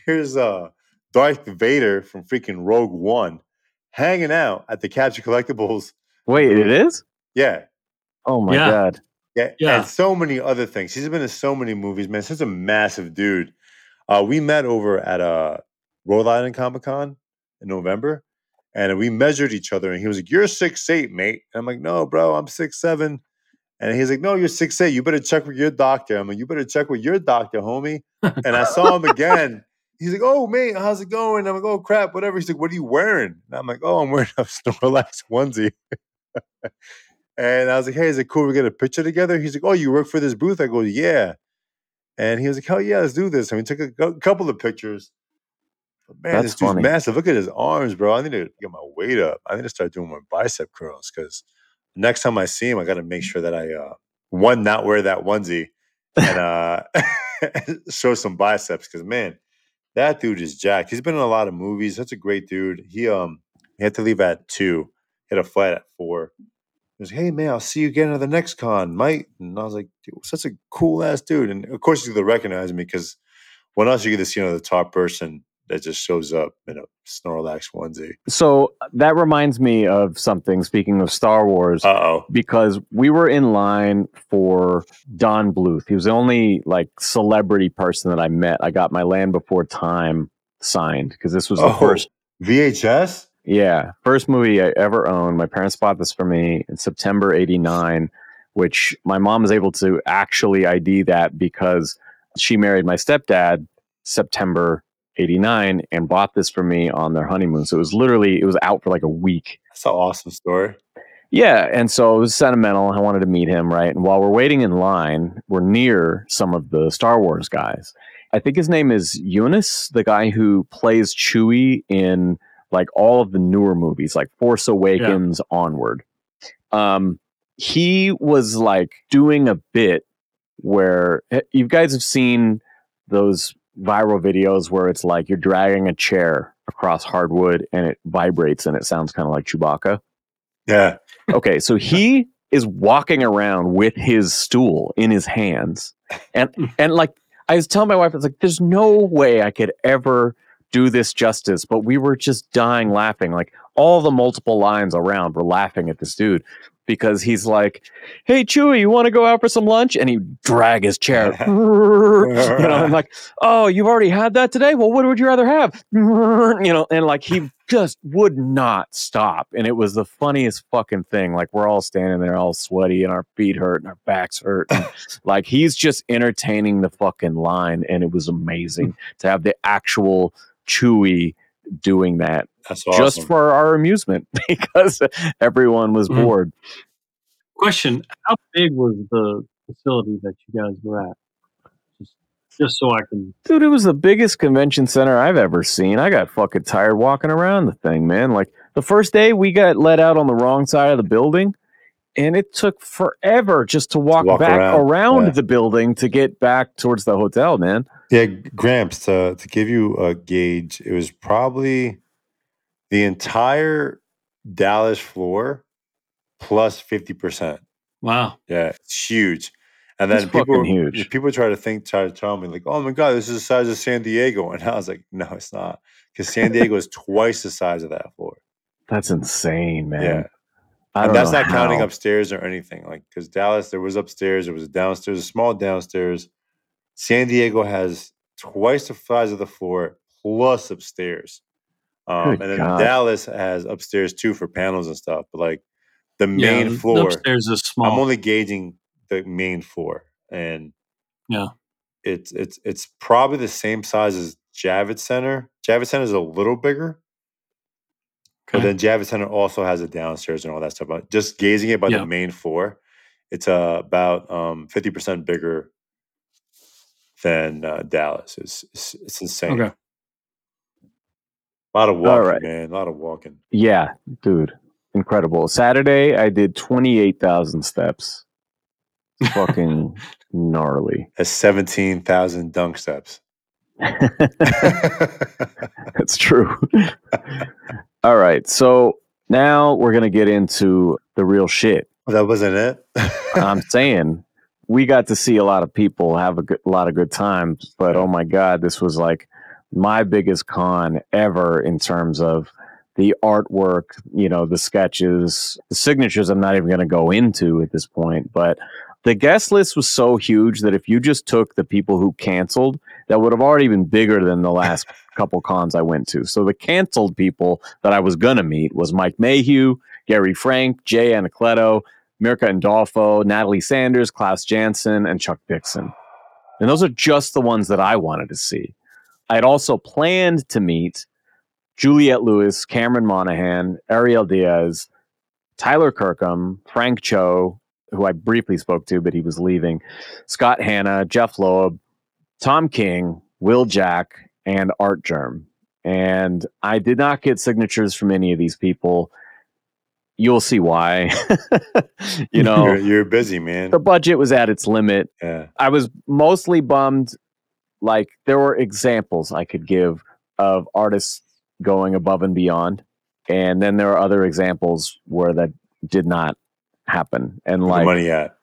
here's uh Darth Vader from freaking Rogue One hanging out at the Capture Collectibles. Wait, it is? Yeah, Oh my Yeah. god. yeah, Yeah. and so many other things. He's been in so many movies, man. Such a massive dude. Uh, we met over at uh, Rhode Island Comic Con in November, and we measured each other. And he was like, "You're six eight, mate." And I'm like, "No, bro, I'm six seven. And he's like, "No, you're six eight. You better check with your doctor." I'm like, "You better check with your doctor, homie." *laughs* and I saw him again. He's like, "Oh, mate, how's it going?" I'm like, "Oh, crap, whatever." He's like, "What are you wearing?" And I'm like, "Oh, I'm wearing a *laughs* Snorlax onesie." and I was like, "Hey, is it cool? We get a picture together." He's like, "Oh, you work for this booth?" I go, "Yeah." And he was like, "Hell yeah, let's do this." And we took a couple of pictures. But man, That's this dude's funny. massive. Look at his arms, bro. I need to get my weight up. I need to start doing more bicep curls because next time I see him, I got to make sure that I uh, one not wear that onesie and uh, *laughs* show some biceps. Because man, that dude is jacked. He's been in a lot of movies. That's a great dude. He um he had to leave at two. Had a flight at four. He was, hey man, I'll see you again at the next con, Mike. And I was like, dude, such a cool ass dude. And of course, he's gonna recognize me because when else you get to see another top person that just shows up in a Snorlax onesie. So that reminds me of something. Speaking of Star Wars, oh. because we were in line for Don Bluth. He was the only like celebrity person that I met. I got my Land Before Time signed because this was the Oh, first, VHS. yeah, first movie I ever owned. My parents bought this for me in September '89, which my mom was able to actually ID that because she married my stepdad September '89 and bought this for me on their honeymoon. So it was literally it was out for like a week. That's an awesome story. Yeah, and so it was sentimental. I wanted to meet him, right? And while we're waiting in line, we're near some of the Star Wars guys. I think his name is Joonas, the guy who plays Chewie in like all of the newer movies, like Force Awakens onward. Um, he was like doing a bit where eh, you guys have seen those viral videos where it's like you're dragging a chair across hardwood and it vibrates and it sounds kind of like Chewbacca. Yeah. Okay, so *laughs* he is walking around with his stool in his hands, and *laughs* and like I was telling my wife, it's like there's no way I could ever do this justice, but we were just dying laughing. Like all the multiple lines around were laughing at this dude because he's like, "Hey, Chewie, you want to go out for some lunch?" And he drag his chair, *laughs* you know, I'm like, "Oh, you've already had that today. Well, what would you rather have?" You know, and like he just would not stop, and it was the funniest fucking thing. Like we're all standing there, all sweaty, and our feet hurt, and our backs hurt. and, *laughs* like he's just entertaining the fucking line, and it was amazing to have the actual Chewie doing that That's awesome. just for our amusement *laughs* because everyone was Mhm. bored. Question: How big was the facility that you guys were at? Just, just so I can. Dude, it was the biggest convention center I've ever seen. I got fucking tired walking around the thing, man. Like the first day we got let out on the wrong side of the building, and it took forever just to walk, walk back around, around, yeah. the building to get back towards the hotel, man. Yeah, Gramps, to, to give you a gauge, it was probably the entire Dallas floor plus 50%. Wow. Yeah, it's huge. And then It's people, huge. people try to think, try to tell me, like, oh my God, this is the size of San Diego. And I was like, no, it's not. Because San Diego is twice the size of that floor. That's insane, man. Yeah. I and don't that's not counting upstairs or anything. Like, because Dallas, there was upstairs, there was a downstairs, a small downstairs. San Diego has twice the size of the floor plus upstairs. Um, and then God. Dallas has upstairs too for panels and stuff. But like the Yeah, main the- the floor, upstairs is small. I'm only gauging the main floor, and Yeah. it's it's it's probably the same size as Javits Center. Javits Center is a little bigger, but then Javits Center also has a downstairs and all that stuff. But just gazing it by Yeah. the main floor, it's uh, about um, 50% bigger than uh, Dallas. It's, it's it's insane. Okay. A lot of walking, right. man. A lot of walking. Yeah, dude, incredible. Saturday, I did twenty eight thousand steps. Fucking *laughs* gnarly. That's 17,000 dunk steps. *laughs* That's true. *laughs* All right. So Now we're gonna get into the real shit. That wasn't it. I'm saying we got to see a lot of people have a, good, a lot of good times, but oh my god, this was like my biggest con ever in terms of the artwork, you know, the sketches, the signatures. I'm not even going to go into at this point, but the guest list was so huge that if you just took the people who canceled, that would have already been bigger than the last *laughs* couple cons I went to. So the canceled people that I was gonna meet was Mike Mayhew, Gary Frank, Jay Anacleto, Mirka Andolfo, Natali Sanders, Klaus Janson, and Chuck Dixon. And those are just the ones that I wanted to see. I had also planned to meet Juliette Lewis, Cameron Monaghan, Ariel Diaz, Tyler Kirkham, Frank Cho, who I briefly spoke to, but he was leaving, Scott Hanna, Jeph Loeb, Tom King, Will Jack, and Artgerm. And I did not get signatures from any of these people. You'll see why. *laughs* you know, you're, you're busy, man. the budget was at its limit. Yeah. I was mostly bummed. Like there were examples I could give of artists going above and beyond, and then there are other examples where that did not happen. And Where like money at?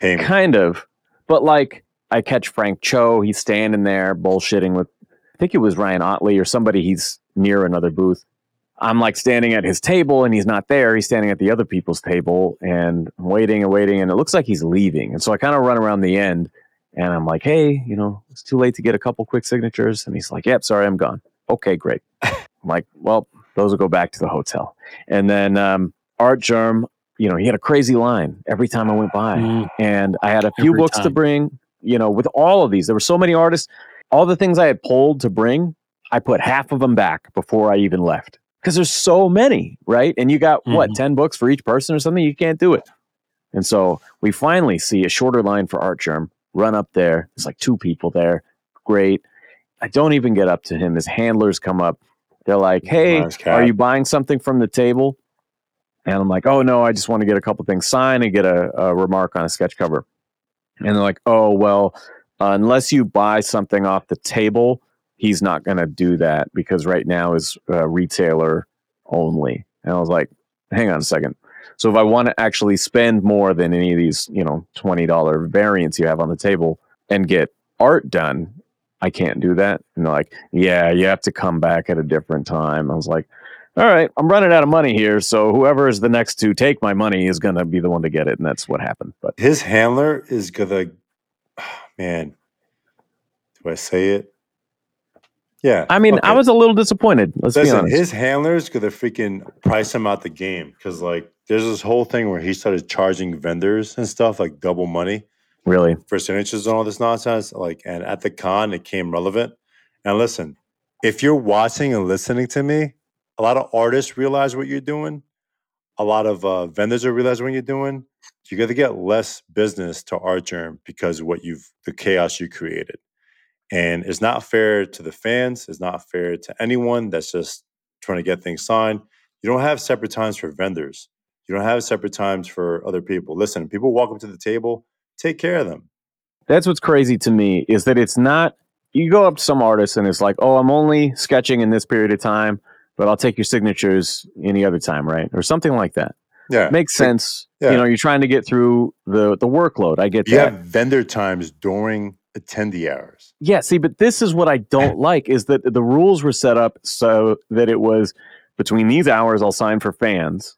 Payment. kind of, but like I catch Frank Cho, he's standing there bullshitting with, I think it was Ryan Ottley or somebody. He's near another booth. I'm like standing at his table and he's not there. He's standing at the other people's table and I'm waiting and waiting and it looks like he's leaving. And so I kind of run around the end and I'm like, hey, you know, it's too late to get a couple quick signatures. And he's like, yep, sorry, I'm gone. Okay, great. *laughs* I'm like, well, those will go back to the hotel. And then um, Artgerm, you know, he had a crazy line every time I went by. Mm. And I had a few Every books to bring, you know, with all of these. There were so many artists. All the things I had pulled to bring, I put half of them back before I even left. Because there's so many, right? And you got what, Mhm. 10 books for each person or something? You can't do it. And so we finally see a shorter line for Artgerm run up there. There's like two people there. Great. I don't even get up to him. His handlers come up. They're like, hey, Nice are you buying something from the table? And I'm like, oh, no, I just want to get a couple things signed and get a, a remark on a sketch cover. And they're like, oh, well, uh, unless you buy something off the table, he's not going to do that because right now is uh, retailer only. And I was like, hang on a second. So if I want to actually spend more than any of these, you know, twenty dollar variants you have on the table and get art done, I can't do that. And they're like, yeah, you have to come back at a different time. I was like, all right, I'm running out of money here, so whoever is the next to take my money is going to be the one to get it, and that's what happened. But His handler is gonna, *sighs* man. Do I say it? Yeah. I mean, I was a little disappointed. Let's be Listen, honest. his handlers gonna freaking price him out the game because like there's this whole thing where he started charging vendors and stuff like double money really, for signatures and all this nonsense. Like, and at the con, it came relevant. And listen, if you're watching and listening to me, a lot of artists realize what you're doing. A lot of uh, vendors are realizing what you're doing. You're going to get less business to Artgerm because what you've the chaos you created. And it's not fair to the fans. It's not fair to anyone that's just trying to get things signed. You don't have separate times for vendors. You don't have separate times for other people. Listen, people walk up to the table, take care of them. that's what's crazy to me is that it's not. You go up to some artist and it's like, oh, I'm only sketching in this period of time, but I'll take your signatures any other time, right, or something like that. Yeah. Makes sense. Yeah. You know, you're trying to get through the the workload. I get You that. have vendor times during attendee hours. Yeah, see, but this is what I don't like is that the rules were set up so that it was between these hours I'll sign for fans,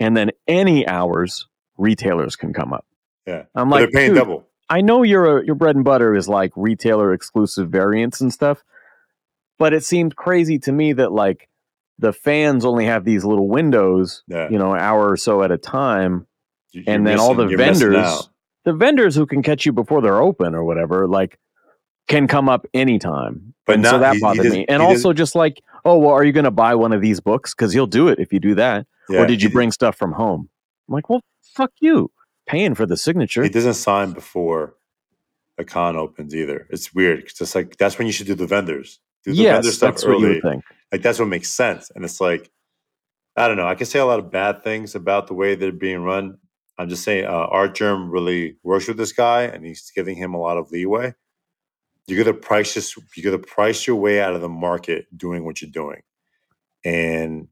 and then any hours retailers can come up. Yeah. I'm like, they're paying double. I know your your bread and butter is like retailer exclusive variants and stuff, but it seemed crazy to me that like the fans only have these little windows, Yeah. you know, an hour or so at a time, You- you're and then all the vendors. The vendors who can catch you before they're open or whatever, like can come up anytime. But and so that he- he bothered me. And also just like, oh, well, are you going to buy one of these books? Because you'll do it if you do that. Yeah, or did you bring stuff from home? I'm like, well, fuck you, paying for the signature. He doesn't sign before the con opens either. It's weird. It's just like that's when you should do the vendors. Do the vendor stuff that's what you early. Like that's what makes sense. And it's like, I don't know. I can say a lot of bad things about the way they're being run. I'm just saying, uh, Artgerm really works with this guy, and he's giving him a lot of leeway. You got to price this. You got to price your way out of the market doing what you're doing, and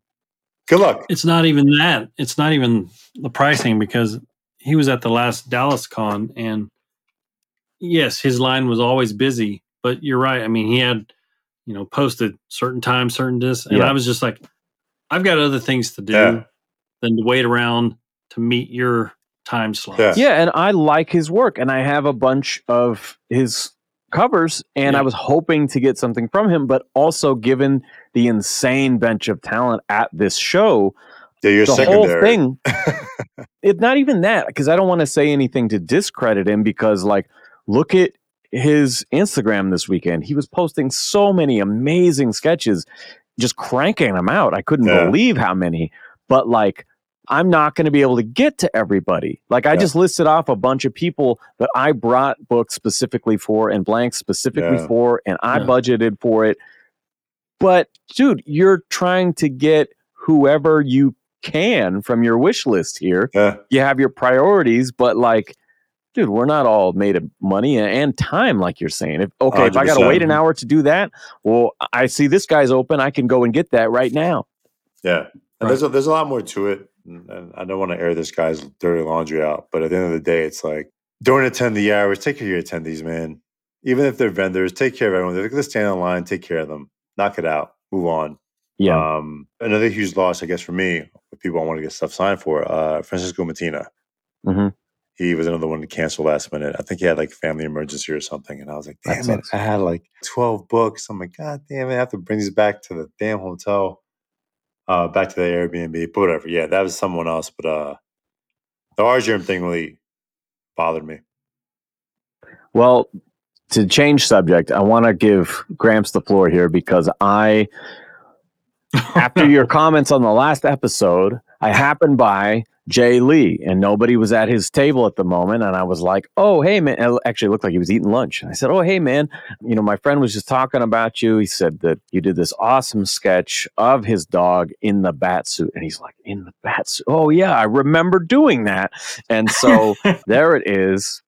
Good luck. It's not even that. It's not even the pricing because he was at the last Dallas con and yes, his line was always busy, but you're right. I mean, he had, you know, posted certain times, certain this, and Yeah. I was just like, I've got other things to do Yeah. than to wait around to meet your time slot. Yeah. Yeah, and I like his work, and I have a bunch of his covers, and Yeah. I was hoping to get something from him, but also given the insane bench of talent at this show, Yeah, you're the whole thing. *laughs* it's not even that because I don't want to say anything to discredit him because, like, look at his Instagram this weekend. He was posting so many amazing sketches, just cranking them out. I couldn't Yeah. believe how many, but like. I'm not going to be able to get to everybody. Like I Yeah. just listed off a bunch of people that I brought books specifically for and blanks specifically Yeah. for, and I Yeah. budgeted for it. But dude, you're trying to get whoever you can from your wish list here. Yeah. You have your priorities, but like, dude, we're not all made of money and, and time, like you're saying. If okay, if I got to wait an hour to do that, well, I see this guy's open. I can go and get that right now. Yeah. And there's a, there's a lot more to it. And I don't want to air this guy's dirty laundry out, but at the end of the day, it's like don't attend the hours. Take care of your attendees, man. Even if they're vendors, take care of everyone. They're going to stand in line. Take care of them. Knock it out. Move on. Yeah, Um, another huge loss, I guess, for me, with people I want to get stuff signed for, uh, Francesco Mattina. Mhm. He was another one to cancel last minute. I think he had like family emergency or something. And I was like, damn it. I had like 12 books. I'm like, God damn it. I have to bring these back to the damn hotel, uh, back to the Airbnb, but whatever. Yeah, that was someone else. But uh, the Artgerm thing really bothered me. Well, to change subject, I want to give Gramps the floor here because I, after *laughs* your comments on the last episode, I happened by Jae Lee and nobody was at his table at the moment. And I was like, oh, hey, man. It actually looked like he was eating lunch. And I said, oh, hey, man. You know, my friend was just talking about you. He said that you did this awesome sketch of his dog in the bat suit. And he's like, in the bat suit? Oh, yeah, I remember doing that. And so *laughs* there it is.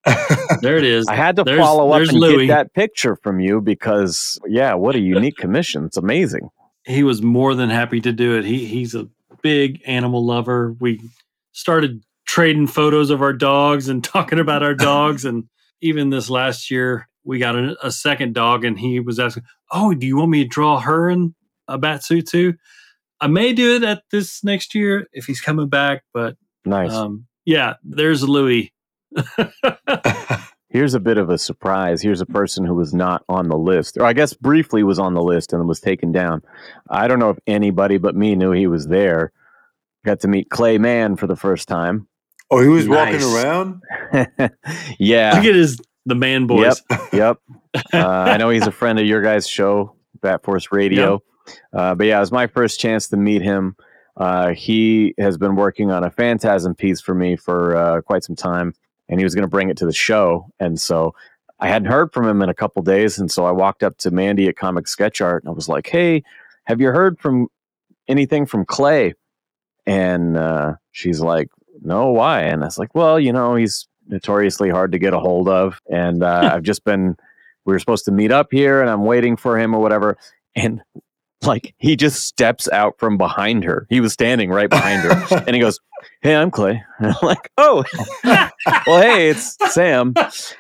There it is. I had to There's- follow up and Louis. get that picture from you because, yeah, what a unique commission. It's amazing. he was more than happy to do it. He he's a big animal lover. We started trading photos of our dogs and *laughs* talking about our dogs. And even this last year, we got a, a second dog, and he was asking, "Oh, do you want me to draw her in a bat suit too?" I may do it at this next year if he's coming back, but Nice. um, yeah, there's Louis. *laughs* *laughs* Here's a bit of a surprise. Here's a person who was not on the list, or I guess briefly was on the list and was taken down. I don't know if anybody but me knew he was there. Got to meet Clay Mann for the first time. oh, he was walking around? *laughs* yeah. Look at his the man boys. Yep. *laughs* Uh, I know he's a friend of your guys' show, Bat Force Radio. Uh, but yeah, it was my first chance to meet him. Uh, he has been working on a Phantasm piece for me for uh, quite some time, and he was going to bring it to the show. And so I hadn't heard from him in a couple days, and so I walked up to Mandy at Comic Sketch Art, and I was like, "Hey, have you heard from anything from Clay?" And uh, she's like, "No, why?" And I was like, "Well, you know, he's notoriously hard to get a hold of, and uh, *laughs* I've just been." We were supposed to meet up here, and I'm waiting for him or whatever. And like he just steps out from behind her. He was standing right behind her, *laughs* and he goes, "Hey, I'm Clay." *laughs* And I'm like, "Oh, well, hey, it's Sam."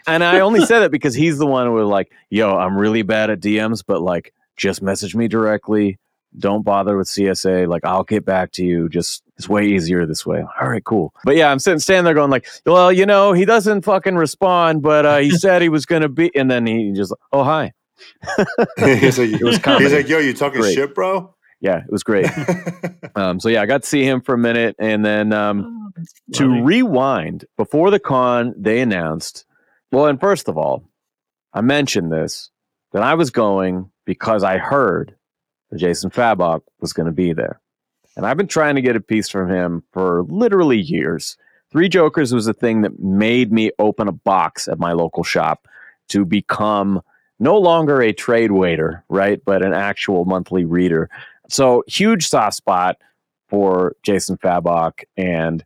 And I only said it because he's the one who was like, "Yo, I'm really bad at DMs, but like, just message me directly. Don't bother with CSA. Like, I'll get back to you. Just it's way easier this way." All right, cool. But yeah, I'm sitting standing there going like, "Well, you know, he doesn't fucking respond, but uh, he *laughs* said he was gonna be." And then he just, "Oh, hi." *laughs* he's like, was *laughs* he's like, yo, you talking Great. shit, bro? Yeah, it was great. um, so yeah, I got to see him for a minute, and then um, to Funny. rewind before the con, they announced. Well, and first of all, I mentioned this that I was going because I heard that Jason Fabok was going to be there, and I've been trying to get a piece from him for literally years. Three Jokers was a thing that made me open a box at my local shop to become no longer a trade waiter, right, but an actual monthly reader. So huge soft spot for Jason Fabok, and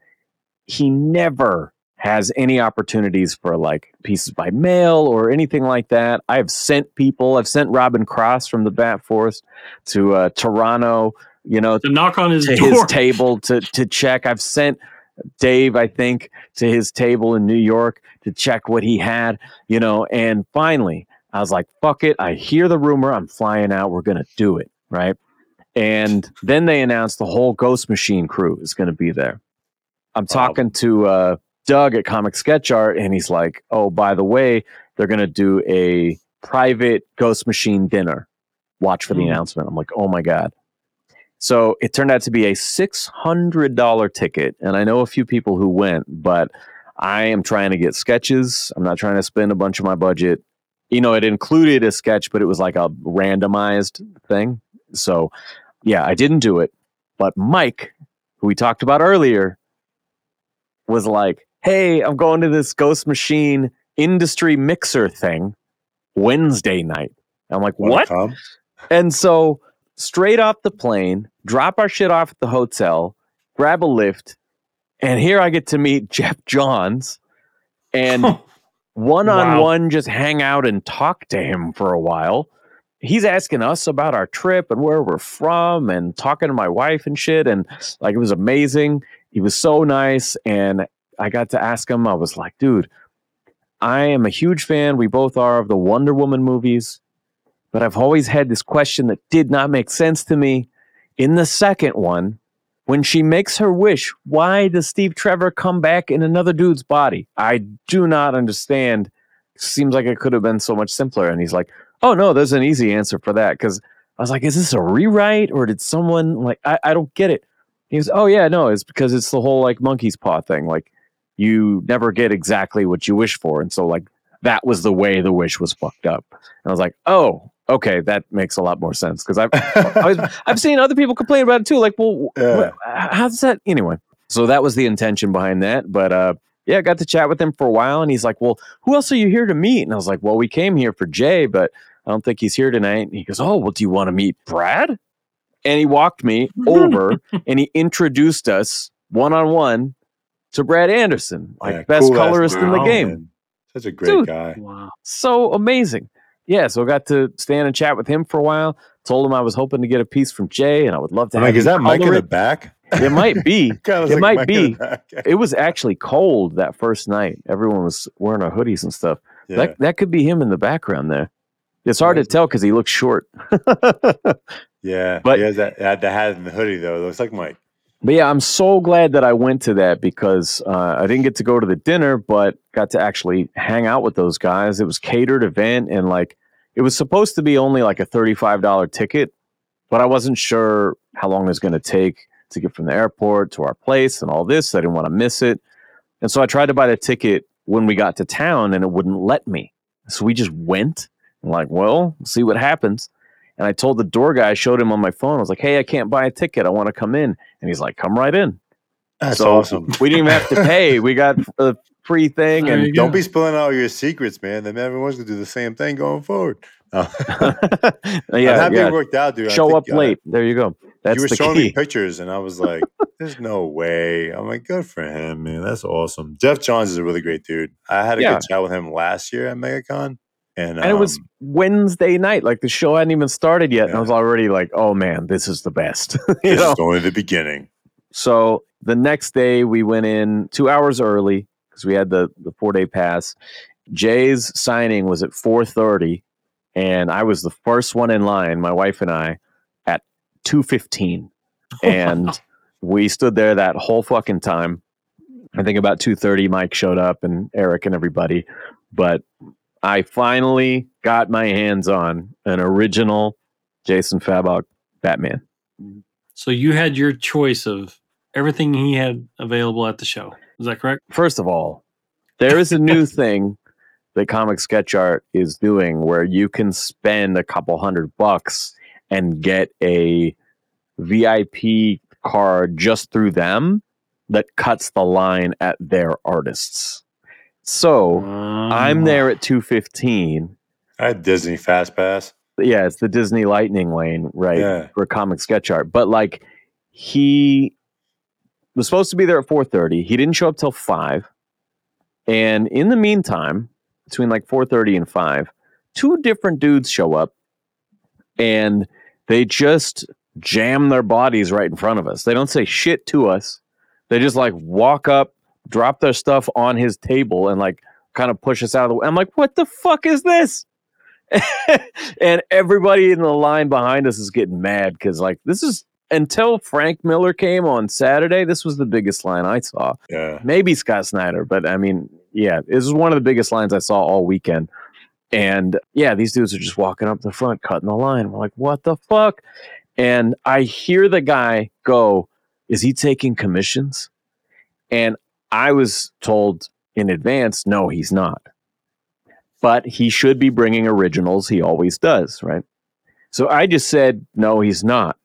he never has any opportunities for like pieces by mail or anything like that. I have sent people. I've sent Robin Cross from the Bat Force to uh, Toronto. you know, To knock on his to door. his *laughs* table to to check. I've sent Dave, I think, to his table in New York to check what he had, you know, and finally I was like, fuck it. I hear the rumor. I'm flying out. We're gonna do it. Right. And then they announced the whole Ghost Machine crew is gonna be there. I'm talking to uh Doug at Comic Sketch Art, and he's like, Oh, by the way, they're gonna do a private Ghost Machine dinner. Watch for the Mm. announcement. I'm like, oh my God. So it turned out to be a $600 ticket. And I know a few people who went, but I am trying to get sketches. I'm not trying to spend a bunch of my budget. You know, it included a sketch, but it was like a randomized thing. So yeah, I didn't do it. But Mike, who we talked about earlier, was like, hey, I'm going to this Ghost Machine industry mixer thing Wednesday night. I'm like, what? And so, straight off the plane, drop our shit off at the hotel, grab a lift, and here I get to meet *laughs* Geoff Johns and one on one just hang out and talk to him for a while. He's asking us about our trip and where we're from and talking to my wife and shit. And like, it was amazing. He was so nice. And I got to ask him, I was like, dude, I am a huge fan. We both are of the Wonder Woman movies but I've always had this question that did not make sense to me. In the second one, when she makes her wish, why does Steve Trevor come back in another dude's body? I do not understand. Seems like it could have been so much simpler. And he's like, oh no, there's an easy answer for that. Because I was like, is this a rewrite or did someone like, I, I don't get it. He goes, oh yeah, no, it's because it's the whole like monkey's paw thing. Like you never get exactly what you wish for. And so like that was the way the wish was fucked up. And I was like, oh, okay, that makes a lot more sense because I've *laughs* I've, I've seen other people complain about it too. Like, well, Yeah. how's that anyway? So that was the intention behind that. But uh, yeah, I got to chat with him for a while, and he's like, "Well, who else are you here to meet?" And I was like, "Well, we came here for Jay, but I don't think he's here tonight." And he goes, "Oh, well, do you want to meet Brad?" And he walked me *laughs* over, and he introduced us one on one to Brad Anderson, like Yeah, best cool colorist in the oh, game man. Such a great Dude. guy. wow. so amazing. Yeah, so I got to stand and chat with him for a while. Told him I was hoping to get a piece from Jay, and I would love to I'm have like, is that Mike in color the it. back? It might be. *laughs* Kinda It like might Mike be. *laughs* It was actually cold that first night. Everyone was wearing our hoodies and stuff. Yeah. That that could be him in the background there. It's hard to tell because he looks short. *laughs* yeah. but- he has that, that, the hat and the hoodie, though. It looks like Mike. But yeah, I'm so glad that I went to that because uh, I didn't get to go to the dinner, but got to actually hang out with those guys. It was catered event, and like it was supposed to be only like a thirty-five dollar ticket, but I wasn't sure how long it was going to take to get from the airport to our place and all this. I didn't want to miss it, and so I tried to buy the ticket when we got to town, and it wouldn't let me. So we just went. I'm like, well, see what happens. And I told the door guy, I showed him on my phone. I was like, hey, I can't buy a ticket. I want to come in. And he's like, come right in. That's So awesome. We didn't even have to pay. We got *laughs* a free thing. There And. Don't be spilling all your secrets, man. Then everyone's going to do the same thing going forward. No. *laughs* *laughs* yeah, I'm happy yeah. it worked out, dude. Show think, up uh, late. There you go. That's you were the showing key. me pictures, and I was like, "There's no way." I'm like, "Good for him, man. That's awesome." Geoff Johns is a really great dude. I had a Yeah. good chat with him last year at MegaCon, and, and it was um, Wednesday night. Like the show hadn't even started yet. And I was already like, oh man, this is the best. *laughs* you this know? is only the beginning. So the next day we went in two hours early because we had the, the four day pass. Jay's signing was at 4:30, and I was the first one in line, my wife and I, at 2:15. *laughs* And we stood there that whole fucking time. I think about 2:30 Mike showed up and Eric and everybody. But I finally got my hands on an original Jason Fabok Batman. Mm-hmm. So you had your choice of everything he had available at the show. Is that correct? first of all, there is a new *laughs* thing that Comic Sketch Art is doing where you can spend a couple hundred bucks and get a VIP card just through them that cuts the line at their artists. So I'm um, there at 215. I had Disney Fast Pass. Yeah, it's the Disney Lightning Lane, right? Yeah. For comic sketch art. But like he was supposed to be there at 4:30. He didn't show up till 5. And in the meantime, between like 4:30 and 5, two different dudes show up and they just jam their bodies right in front of us. They don't say shit to us. They just like walk up, drop their stuff on his table, and like kind of push us out of the way. I'm like, what the fuck is this? *laughs* and everybody in the line behind us is getting mad because like this is until Frank Miller came on Saturday. This was the biggest line I saw. Yeah. Maybe Scott Snyder, but I mean, yeah, this is one of the biggest lines I saw all weekend. And yeah, these dudes are just walking up the front, cutting the line. We're like, what the fuck? And I hear the guy go, Is he taking commissions? And I was told in advance, no, he's not. But he should be bringing originals. He always does, right? So I just said, no, he's not.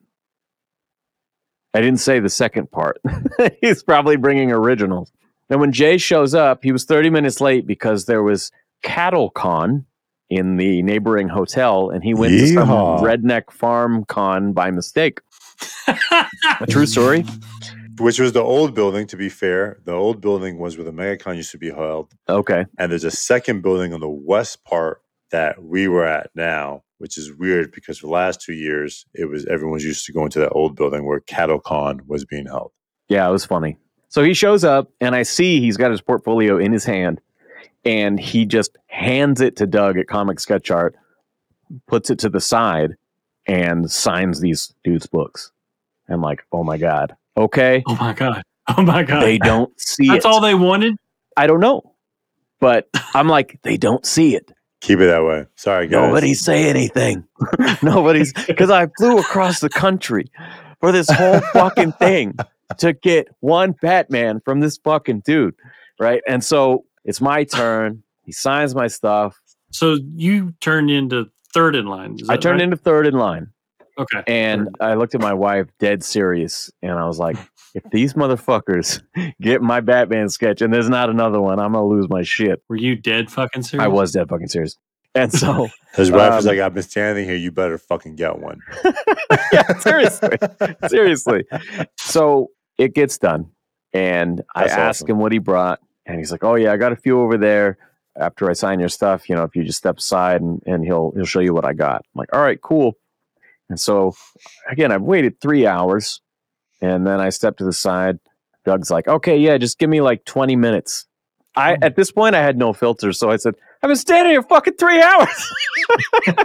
I didn't say the second part. *laughs* he's probably bringing originals. And when Jay shows up, he was 30 minutes late because there was Cattle Con in the neighboring hotel, and he went to some redneck farm con by mistake. A true story. Which was the old building, to be fair. The old building was where the MegaCon used to be held. Okay. And there's a second building on the west part that we were at now, which is weird because for the last two years, it was everyone's used to going to that old building where CattleCon was being held. Yeah, it was funny. So he shows up, and I see he's got his portfolio in his hand, and he just hands it to Doug at Comic Sketch Art, puts it to the side, and signs these dudes' books. I'm like, oh my god, okay. Oh my god. *laughs* Oh my god. They don't see That's it. all they wanted. I don't know, but I'm like, they don't see it. Keep it that way. Sorry, guys. Nobody say anything. *laughs* Nobody's because I flew across the country for this whole *laughs* fucking thing to get one Batman from this fucking dude, right? And so it's my turn. He signs my stuff. So you turned into third in line. I turned right? into third in line, Okay. and I looked at my wife, dead serious, and I was like, "If these motherfuckers *laughs* get my Batman sketch, and there's not another one, I'm gonna lose my shit." Were you dead fucking serious? I was dead fucking serious, and so *laughs* His wife was Um, like, I've been standing here. You better fucking get one. *laughs* yeah, seriously, seriously. So it gets done, and I That's ask awesome. him what he brought, and he's like, "Oh yeah, I got a few over there." After I sign your stuff, you know, if you just step aside and, and he'll he'll show you what I got. I'm like, all right, cool. And so again, I've waited three hours, and then I step to the side. Doug's like, okay, yeah, just give me like 20 minutes. I hmm. at this point I had no filters, so I said, I've been standing here fucking three hours. *laughs* and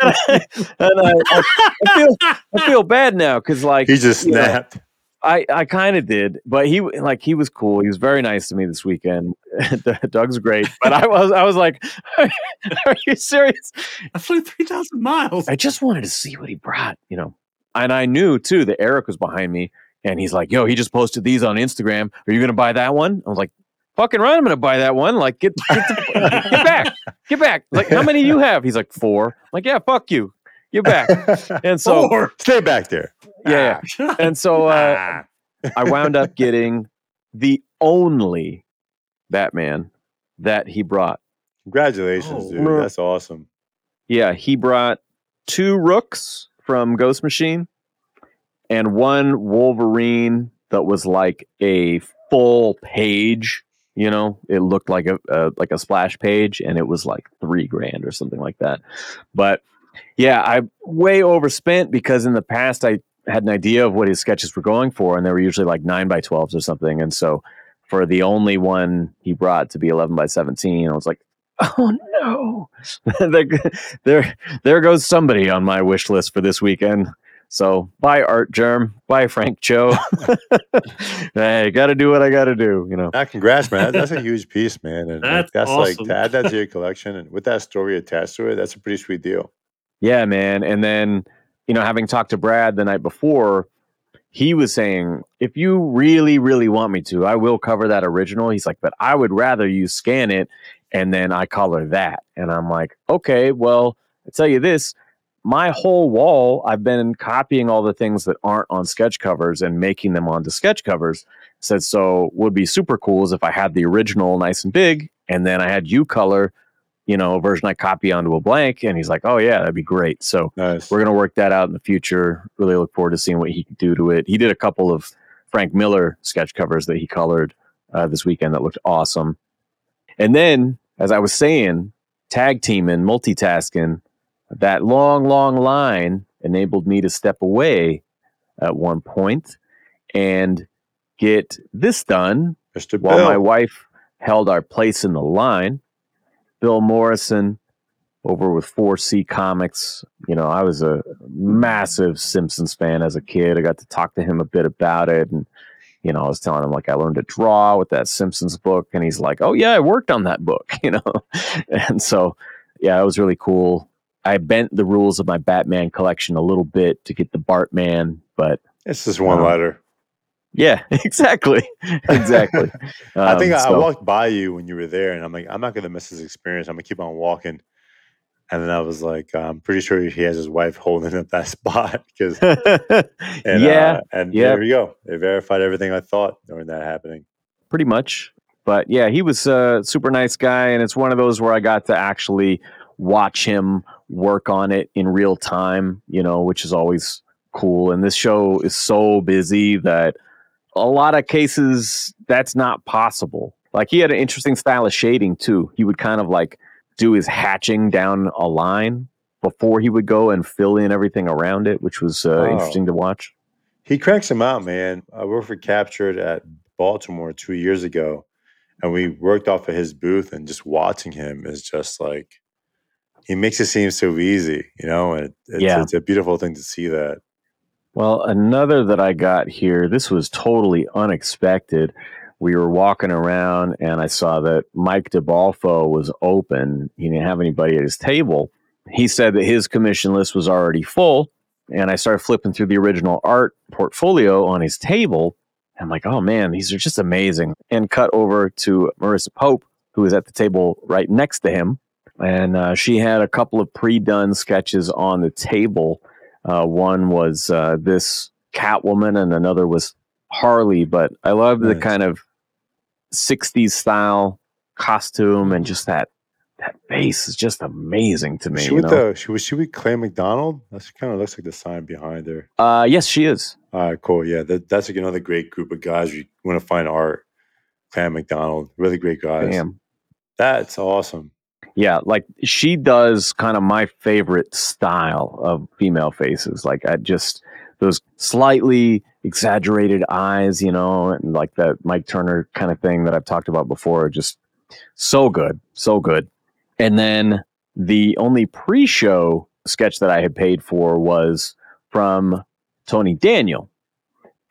I, and I, I, I feel I feel bad now because like He just you know, snapped. I, I kind of did, but he like he was cool. He was very nice to me this weekend. *laughs* Doug's great, but I was I was like, *laughs* "Are you serious?" I flew three thousand miles. I just wanted to see what he brought, you know. And I knew too that Eric was behind me, and he's like, "Yo, he just posted these on Instagram. Are you gonna buy that one?" I was like, "Fucking right, I'm gonna buy that one. Like, get get, the, get back, get back. Like, how many you have?" He's like, four. I'm like, yeah, fuck you, get back. *laughs* And so, Four. Stay back there. Yeah, yeah. *laughs* and so uh, Ah. I wound up getting the only Batman that he brought. Congratulations, Oh. dude. That's awesome. Yeah, he brought two Rooks from Ghost Machine and one Wolverine that was like a full page. You know, it looked like a, a like a splash page, and it was like three grand or something like that. But yeah, I way overspent because in the past I had an idea of what his sketches were going for, and they were usually like nine by twelves or something. And so for the only one he brought to be eleven by seventeen, I was like, oh no, *laughs* there, there, there goes somebody on my wish list for this weekend. So bye Artgerm, bye Frank Cho. *laughs* hey, got to do what I got to do, you know. Ah, congrats, man. That's a huge piece, man. And like, That's that's like awesome. to add that to your collection and with that story attached to it, that's a pretty sweet deal. Yeah, man. And then, you know, having talked to Brad the night before, he was saying, if you really, really want me to, I will cover that original. He's like, but I would rather you scan it and then I color that. And I'm like, okay, well, I tell you this, my whole wall, I've been copying all the things that aren't on sketch covers and making them onto sketch covers. Said so would be super cool is if I had the original nice and big, and then I had you color, you know, a version I copy onto a blank. And he's like, Oh yeah, that'd be great. So Nice. we're gonna work that out in the future. Really look forward to seeing what he can do to it. He did a couple of Frank Miller sketch covers that he colored uh, this weekend that looked awesome. And then, as I was saying, tag teaming, multitasking, that long, long line enabled me to step away at one point and get this done Mr. while Bill. my wife held our place in the line. Bill Morrison over with 4C Comics. You know, I was a massive Simpsons fan as a kid. I got to talk to him a bit about it. And, you know, I was telling him, like, I learned to draw with that Simpsons book. And he's like, oh, yeah, I worked on that book, *laughs* you know? and so, yeah, it was really cool. I bent the rules of my Batman collection a little bit to get the Bartman, but it's just one Um, letter. Yeah, *laughs* exactly. exactly. *laughs* I think Um, I, I walked by you when you were there, and I'm like, I'm not gonna miss this experience. I'm gonna keep on walking. And then I was like, I'm pretty sure he has his wife holding up that *laughs* spot because, and, yeah, uh, and yeah. there we go. They verified everything I thought during that happening. pretty much. But yeah, he was a super nice guy, and it's one of those where I got to actually watch him work on it in real time, you know, which is always cool. And this show is so busy that a lot of cases that's not possible. Like he had an interesting style of shading too. He would kind of like do his hatching down a line before he would go and fill in everything around it, which was uh, Oh. interesting to watch. He cranks him out, man. I worked for Captured at Baltimore two years ago, and we worked off of his booth, and just watching him is just like he makes it seem so easy, you know. And it's, Yeah. it's a beautiful thing to see that. Well, another that I got here, this was totally unexpected. We were walking around and I saw that Mike DeBalfo was open. He didn't have anybody at his table. He said that his commission list was already full. And I started flipping through the original art portfolio on his table. I'm like, oh man, these are just amazing. And cut over to Marissa Pope, who was at the table right next to him. And uh, she had a couple of pre done sketches on the table. Uh, one was uh, this Catwoman, and another was Harley. But I love the kind of '60s style costume, and just that that face is just amazing to me. She You with know? the she was she with Clay McDonald? That kind of looks like the sign behind her. uh, yes, she is. All right, cool. Yeah, that, that's like another great group of guys. You want to find art. Clay McDonald, really great guys. Damn. That's awesome. Yeah, like she does kind of my favorite style of female faces. Like I just those slightly exaggerated eyes, you know, and like that Mike Turner kind of thing that I've talked about before. Just so good, so good. And then the only pre-show sketch that I had paid for was from Tony Daniel.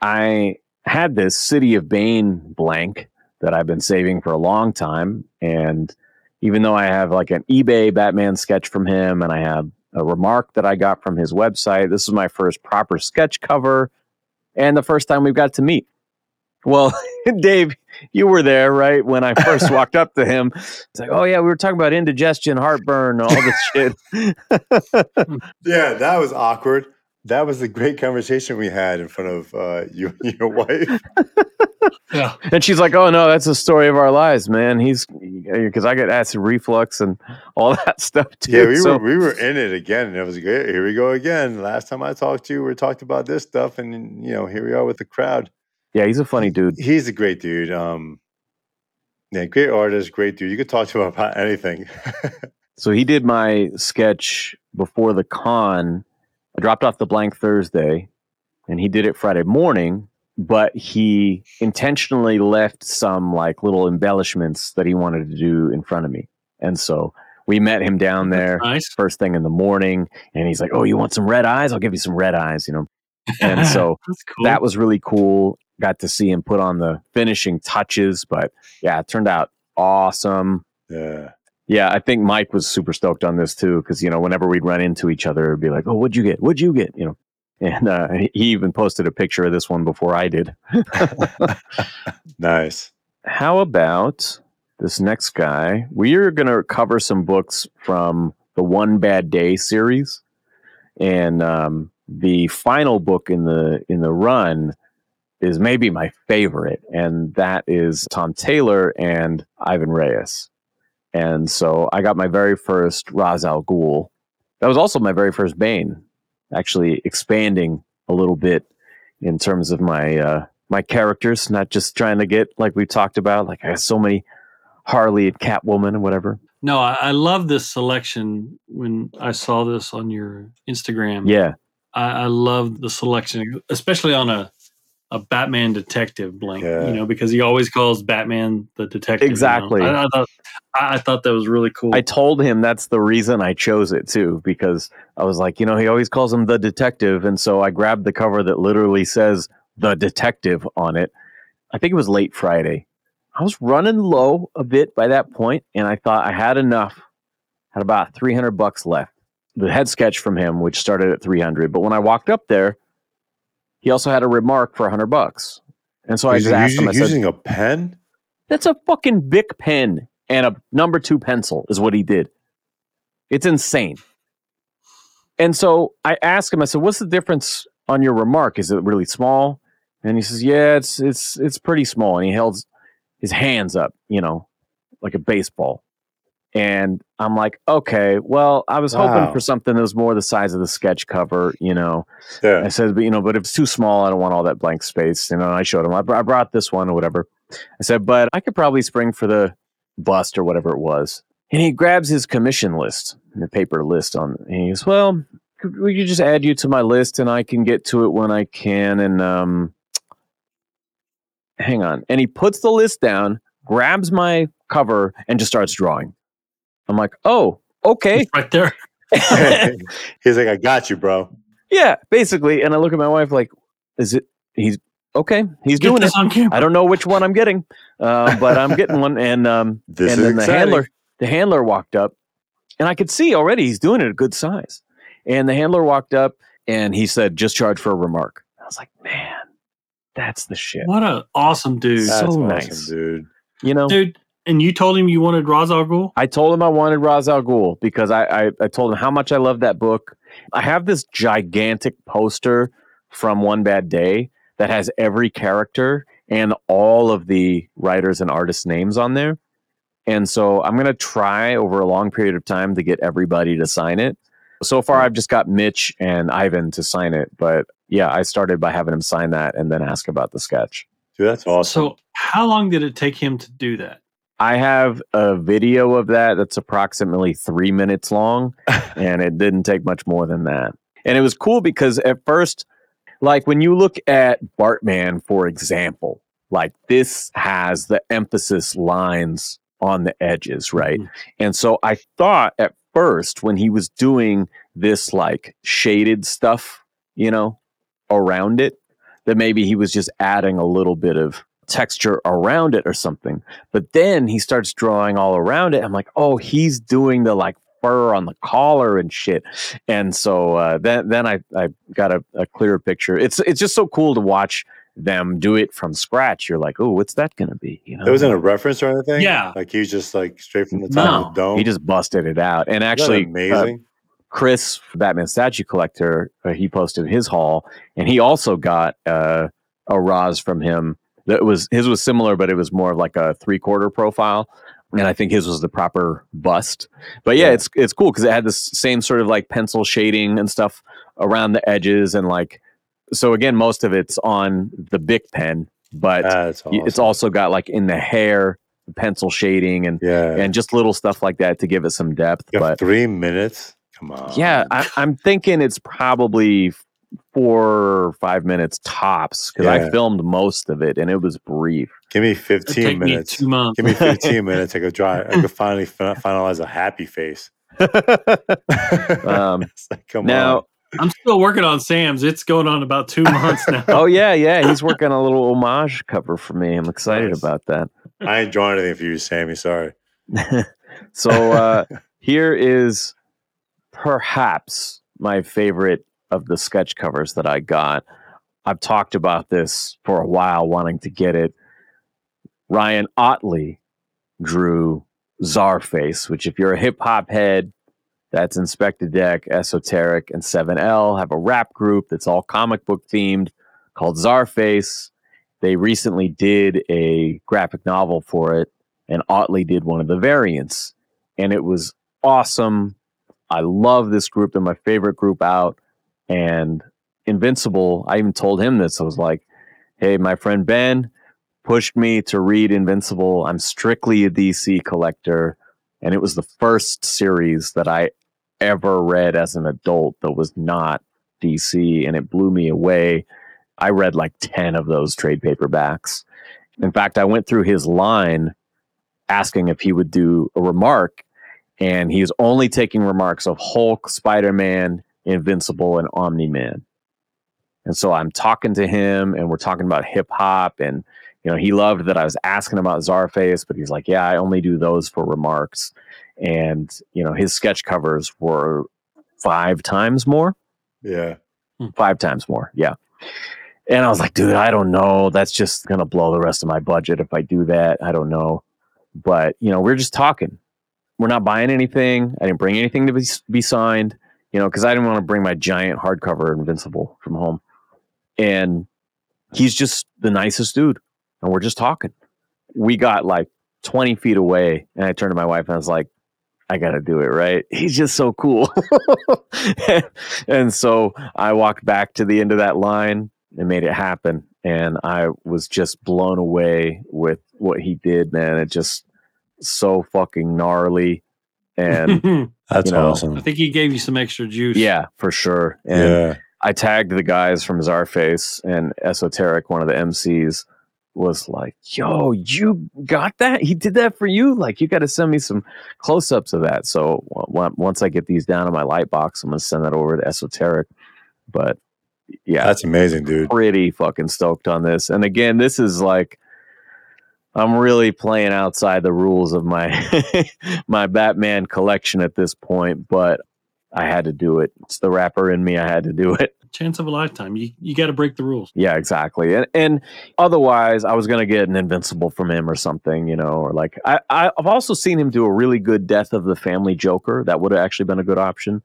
I had this City of Bane blank that I've been saving for a long time, and even though I have like an eBay Batman sketch from him and I have a remark that I got from his website, this is my first proper sketch cover and the first time we've got to meet. Well, *laughs* Dave, you were there, right? When I first *laughs* walked up to him, it's like, oh, yeah, we were talking about indigestion, heartburn, all this *laughs* shit. Yeah, that was awkward. That was a great conversation we had in front of uh, *laughs* you and your wife. Yeah. and she's like, oh, no, that's the story of our lives, man. He's because I get acid reflux and all *laughs* that stuff too. Yeah, we so, were we were in it again, and it was great. Here we go again. Last time I talked to you, we talked about this stuff, and you know, here we are with the crowd. yeah, he's a funny dude. He's a great dude. Um, yeah, great artist, great dude. You could talk to him about anything. *laughs* So he did my sketch before the con. I dropped off the blank Thursday, and he did it Friday morning. But he intentionally left some like little embellishments that he wanted to do in front of me, and so we met him down there Nice. first thing in the morning. And he's like, "Oh, you want some red eyes? I'll give you some red eyes," you know. And so *laughs* cool. that was really cool. Got to see him put on the finishing touches, but yeah, it turned out awesome. yeah, Yeah, I think Mike was super stoked on this too, because you know, whenever we'd run into each other, it'd be like, "Oh, what'd you get? What'd you get?" You know, and uh, he he even posted a picture of this one before I did. *laughs* nice. How about this next guy? We're gonna cover some books from the One Bad Day series, and um, the final book in the in the run is maybe my favorite, and that is Tom Taylor and Ivan Reis. And so I got my very first Ra's al Ghul. That was also my very first Bane, actually expanding a little bit in terms of my uh, my characters, not just trying to get like we talked about. Like I have so many Harley and Catwoman and whatever. No, I, I love this selection when I saw this on your Instagram. Yeah, I, I love the selection, especially on a a Batman detective blank. Yeah. You know, because he always calls Batman the detective. you know. Exactly. I, I thought I, I thought that was really cool. I told him that's the reason I chose it too, because I was like, you know, he always calls him the detective. And so I grabbed the cover that literally says the detective on it. I think it was late Friday. I was running low a bit by that point, and I thought I had enough, had about 300 bucks left. The head sketch from him, which started at 300. But when I walked up there, he also had a remark for 100 bucks. And so I just using, asked him, I said, using a pen. that's a fucking Bic pen and a number two pencil, is what he did. It's insane. And so I asked him, I said, What's the difference on your remark? Is it really small? And he says, Yeah, it's it's it's pretty small. And he held his hands up, you know, like a baseball. And I'm like, okay, well, I was hoping for something that was more the size of the sketch cover, you know. Yeah. I said, but you know, but if it's too small, I don't want all that blank space. You know, and I showed him. I, br- I brought this one or whatever. I said, but I could probably spring for the bust or whatever it was. And he grabs his commission list, the paper list on. And he goes, well, could we could just add you to my list, and I can get to it when I can. And um, hang on. And he puts the list down, grabs my cover, and just starts drawing. I'm like, oh, okay. right there. *laughs* *laughs* He's like, I got you, bro. Yeah, basically. And I look at my wife like, is it? He's okay. He's Get doing it. this on camera. I don't know which one I'm getting, uh, but I'm getting one. And um, *laughs* This and is then the handler, the handler walked up, and I could see already he's doing it a good size. And the handler walked up and he said, "Just charge for a remark." I was like, "Man, that's the shit." What an awesome dude, So awesome, nice. dude. You know, dude. And you told him you wanted Ra's al Ghul. I told him I wanted Ra's al Ghul because I, I, I told him how much I love that book. I have this gigantic poster from One Bad Day that has every character and all of the writers and artists' names on there. And so I'm going to try over a long period of time to get everybody to sign it. So far, I've just got Mitch and Ivan to sign it. But yeah, I started by having him sign that and then ask about the sketch. Dude, that's awesome. So, how long did it take him to do that? I have a video of that that's approximately three minutes long, *laughs* and it didn't take much more than that. And it was cool because at first, like when you look at Bartman, for example, like this has the emphasis lines on the edges, mm-hmm. right? And so I thought at first when he was doing this like shaded stuff, you know, around it, that maybe he was just adding a little bit of texture around it or something. But then he starts drawing all around it. I'm like, oh, he's doing the like fur on the collar and shit. And so uh, then then I, I got a, a clearer picture. It's it's just so cool to watch them do it from scratch. You're like, oh, what's that gonna be? You know, There wasn't a reference or anything. Yeah. like he was just like straight from the top of No. the dome. he just busted it out. And Isn't that actually, uh, amazing. Chris, Batman statue collector, uh, he posted his haul, and he also got uh, a Ra's from him. That was his was similar, but it was more of like a three quarter profile, and I think his was the proper bust. But yeah, Yeah. it's it's cool because it had this same sort of like pencil shading and stuff around the edges, and like so again, most of it's on the Bic pen, but awesome. it's also got like in the hair pencil shading and yeah. and just little stuff like that to give it some depth. But three minutes. Come on. yeah, I, I'm thinking it's probably four or five minutes tops because I filmed most of it and it was brief. Give me 15 take me minutes. two months. Give me 15 *laughs* minutes. I could try. I could finally fin- finalize a happy face. *laughs* Um, It's like, come now, I'm still working on Sam's. It's going on about two *laughs* months now. oh yeah, yeah, he's working on a little homage cover for me. I'm excited Nice. about that. I ain't drawing anything for you, Sammy. Sorry. so uh, here is perhaps my favorite of the sketch covers that I got. I've talked about this for a while, wanting to get it. Ryan Ottley drew Czarface, which, if you're a hip hop head, that's Inspectah Deck, Esoteric, and 7L have a rap group that's all comic book themed called Czarface. They recently did a graphic novel for it, and Otley did one of the variants, and it was awesome. I love this group; they're my favorite group out. And Invincible, I even told him this. I was like, "Hey, my friend Ben pushed me to read Invincible. I'm strictly a DC collector, and it was the first series that I ever read as an adult that was not DC, and it blew me away. I read like 10 of those trade paperbacks. In fact, I went through his line asking if he would do a remark, and he's only taking remarks of Hulk, Spider Man, Invincible, and Omni Man. And so I'm talking to him, and we're talking about hip hop, and you know he loved that I was asking about Czarface, but he's like, "Yeah, I only do those for remarks." And you know his sketch covers were five times more Yeah. Hmm. five times more. Yeah. And I was like, dude, I don't know. That's just going to blow the rest of my budget if I do that. I don't know. But, you know, we're just talking. We're not buying anything. I didn't bring anything to be, be signed, you know, because I didn't want to bring my giant hardcover Invincible from home. And he's just the nicest dude. And we're just talking. We got like 20 feet away. And I turned to my wife and I was like, I got to do it, right? *laughs* He's just so cool. *laughs* and so I walked back to the end of that line and made it happen. And I was just blown away with what he did, man. It just so fucking gnarly. And *laughs* That's You know, awesome. I think he gave you some extra juice. yeah, for sure. And yeah. I tagged the guys from Czarface and Esoteric, one of the MCs, was like, "Yo, you got that? He did that for you? Like, you got to send me some close-ups of that." So w- once I get these down in my light box, I'm gonna send that over to Esoteric. But yeah, That's amazing, dude. pretty fucking stoked on this. And again, this is like I'm really playing outside the rules of my *laughs* my Batman collection at this point, but I had to do it. It's the rapper in me. I had to do it. *laughs* Chance of a lifetime. You you got to break the rules. Yeah, exactly. And and otherwise, I was gonna get an Invincible from him or something, you know, or like I I've also seen him do a really good Death of the Family Joker. That would have actually been a good option.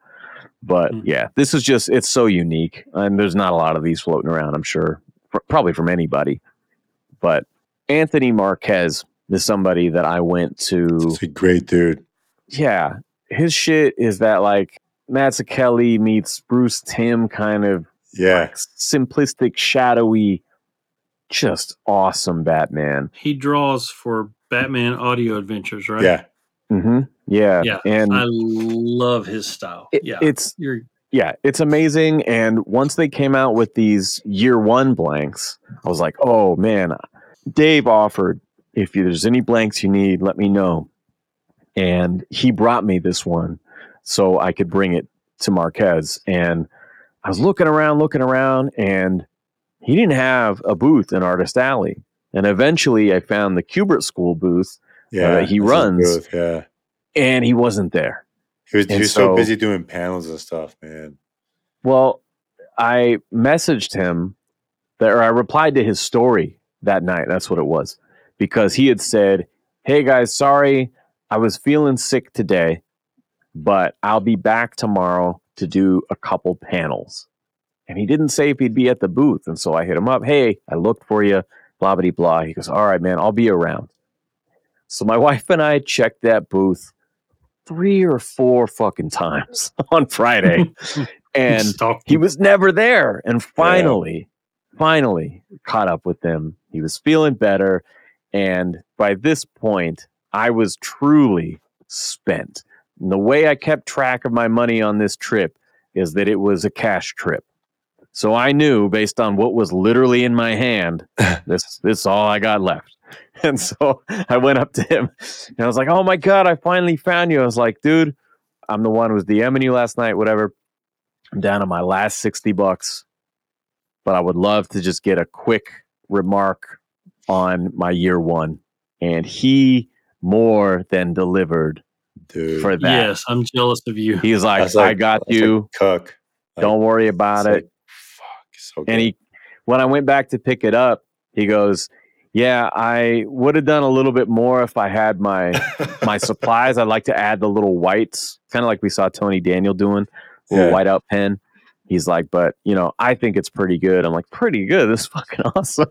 But Mhm. yeah, this is just it's so unique, and there's not a lot of these floating around. I'm sure, pr- probably from anybody. But Anthony Marquez is somebody that I went to He's a great dude. yeah, his shit is that like Matt Kelly meets Bruce Timm kind of Yeah. simplistic, shadowy, just awesome Batman. He draws for Batman Audio Adventures, right? Yeah. hmm Yeah, Yeah, and I love his style. it- yeah, it's you're yeah, it's amazing. And once they came out with these year one blanks, I was like, oh man, Dave offered if there's any blanks you need, let me know. And he brought me this one so I could bring it to Marquez. And I was looking around, looking around, and he didn't have a booth in Artist Alley. And eventually I found the Kubert School booth uh, Yeah. he that's his runs. booth, Yeah. and he wasn't there. He was, he was so, so- busy doing panels and stuff, man. Well, I messaged him that, or I replied to his story that night. That's what it was, because he had said, "Hey guys, sorry, I was feeling sick today, but I'll be back tomorrow to do a couple panels." And he didn't say if he'd be at the booth, and so I hit him up. Hey, I looked for you. Blah blah blah. He goes, "All right, man, I'll be around." So my *laughs* wife and I checked that booth three or four fucking times *laughs* on Friday. *laughs* and he was never there. And finally, finally caught up with him. He was feeling better. And by this point, I was truly spent. And the way I kept track of my money on this trip is that it was a cash trip. So I knew based on what was literally in my hand, *laughs* this this is all I got left. *laughs* And so I went up to him and I was like, Oh my God, I finally found you. I was like, dude, I'm the one who was DMing you last night, whatever. I'm down to my last 60 bucks, but I would love to just get a quick remark on my year one. And he more than delivered Dude. for that. Yes, I'm jealous of you. He was like, I got that's you. Cook. Like, Don't worry about it. like, fuck. So And he, when I went back to pick it up, he goes, "Yeah, I would have done a little bit more if I had my *laughs* my supplies. I'd like to add the little whites, kind of like we saw Tony Daniel doing, little Yeah. whiteout pen." He's like, "But you know, I think it's pretty good." I'm like, "Pretty good? This is *laughs* fucking awesome."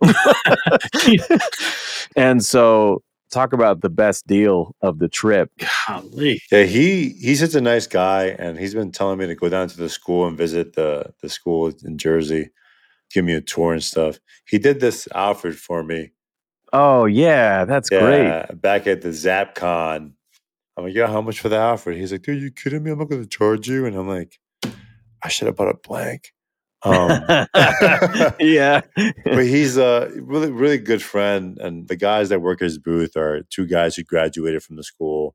*laughs* and so, talk about the best deal of the trip. Golly. Yeah, he he's such a nice guy, and he's been telling me to go down to the school and visit the the school in Jersey, give me a tour and stuff. He did this Alfred for me. Oh yeah, that's great. Back at the ZapCon. I'm like, yeah, how much for the Alfred? He's like, dude, you kidding me? I'm not going to charge you. And I'm like, I should have put a blank. Um, *laughs* yeah. but he's a really really good friend and the guys that work at his booth are two guys who graduated from the school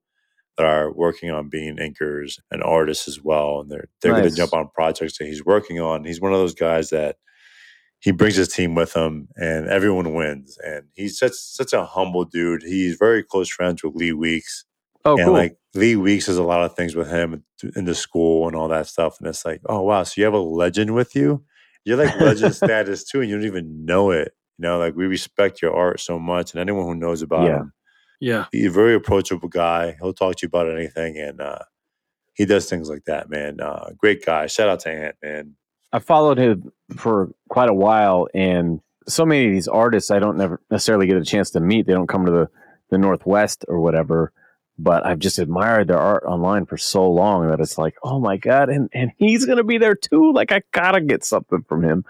that are working on being inkers and artists as well and they're they're going to jump on projects that he's working on he's one of those guys that he brings his team with him and everyone wins and he's such such a humble dude he's very close friends with lee weeks Oh, and cool. like Lee Weeks does a lot of things with him in the school and all that stuff. And it's like, oh wow, so you have a legend with you. You're like legend *laughs* status too, and you don't even know it. You know, like we respect your art so much, and anyone who knows about Yeah. him, Yeah. he's a very approachable guy. He'll talk to you about anything, and uh, he does things like that, man. Uh, great guy. Shout out to Ant, man. I followed him for quite a while, and so many of these artists I don't never necessarily get a chance to meet. They don't come to the, the Northwest or whatever, but I've just admired their art online for so long that it's like, oh my god, and and he's gonna be there too. Like I gotta get something from him.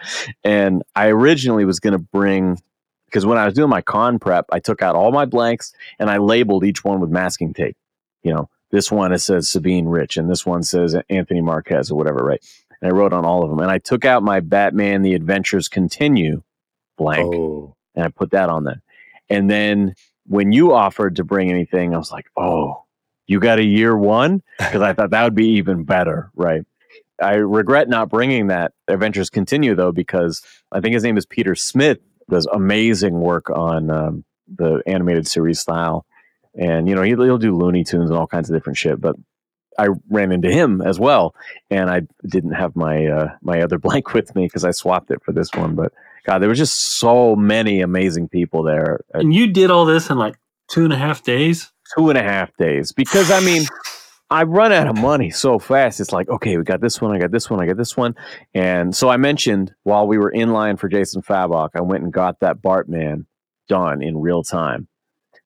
And I originally was gonna bring because when I was doing my con prep, I took out all my blanks and I labeled each one with masking tape. You know, this one it says Sabine Rich, and this one says Anthony Marquez or whatever, right? and I wrote on all of them. And I took out my Batman: The Adventures Continue blank, Oh, and I put that on there. And then when you offered to bring anything, I was like, "Oh, you got a year one?" *laughs* Because I thought that would be even better, right? I regret not bringing that Adventures Continue though, because I think his name is Peter Smith. Does amazing work on um, the animated series style, and you know he'll, he'll do Looney Tunes and all kinds of different shit. But I ran into him as well, and I didn't have my uh, my other *laughs* blank with me because I swapped it for this one. But God, there were just so many amazing people there. Uh, And you did all this in like two and a half days. two and a half days because I mean, I run out of money so fast. It's like, okay, we got this one, I got this one, I got this one. And so I mentioned while we were in line for Jason Fabok, I went and got that Bartman done in real time.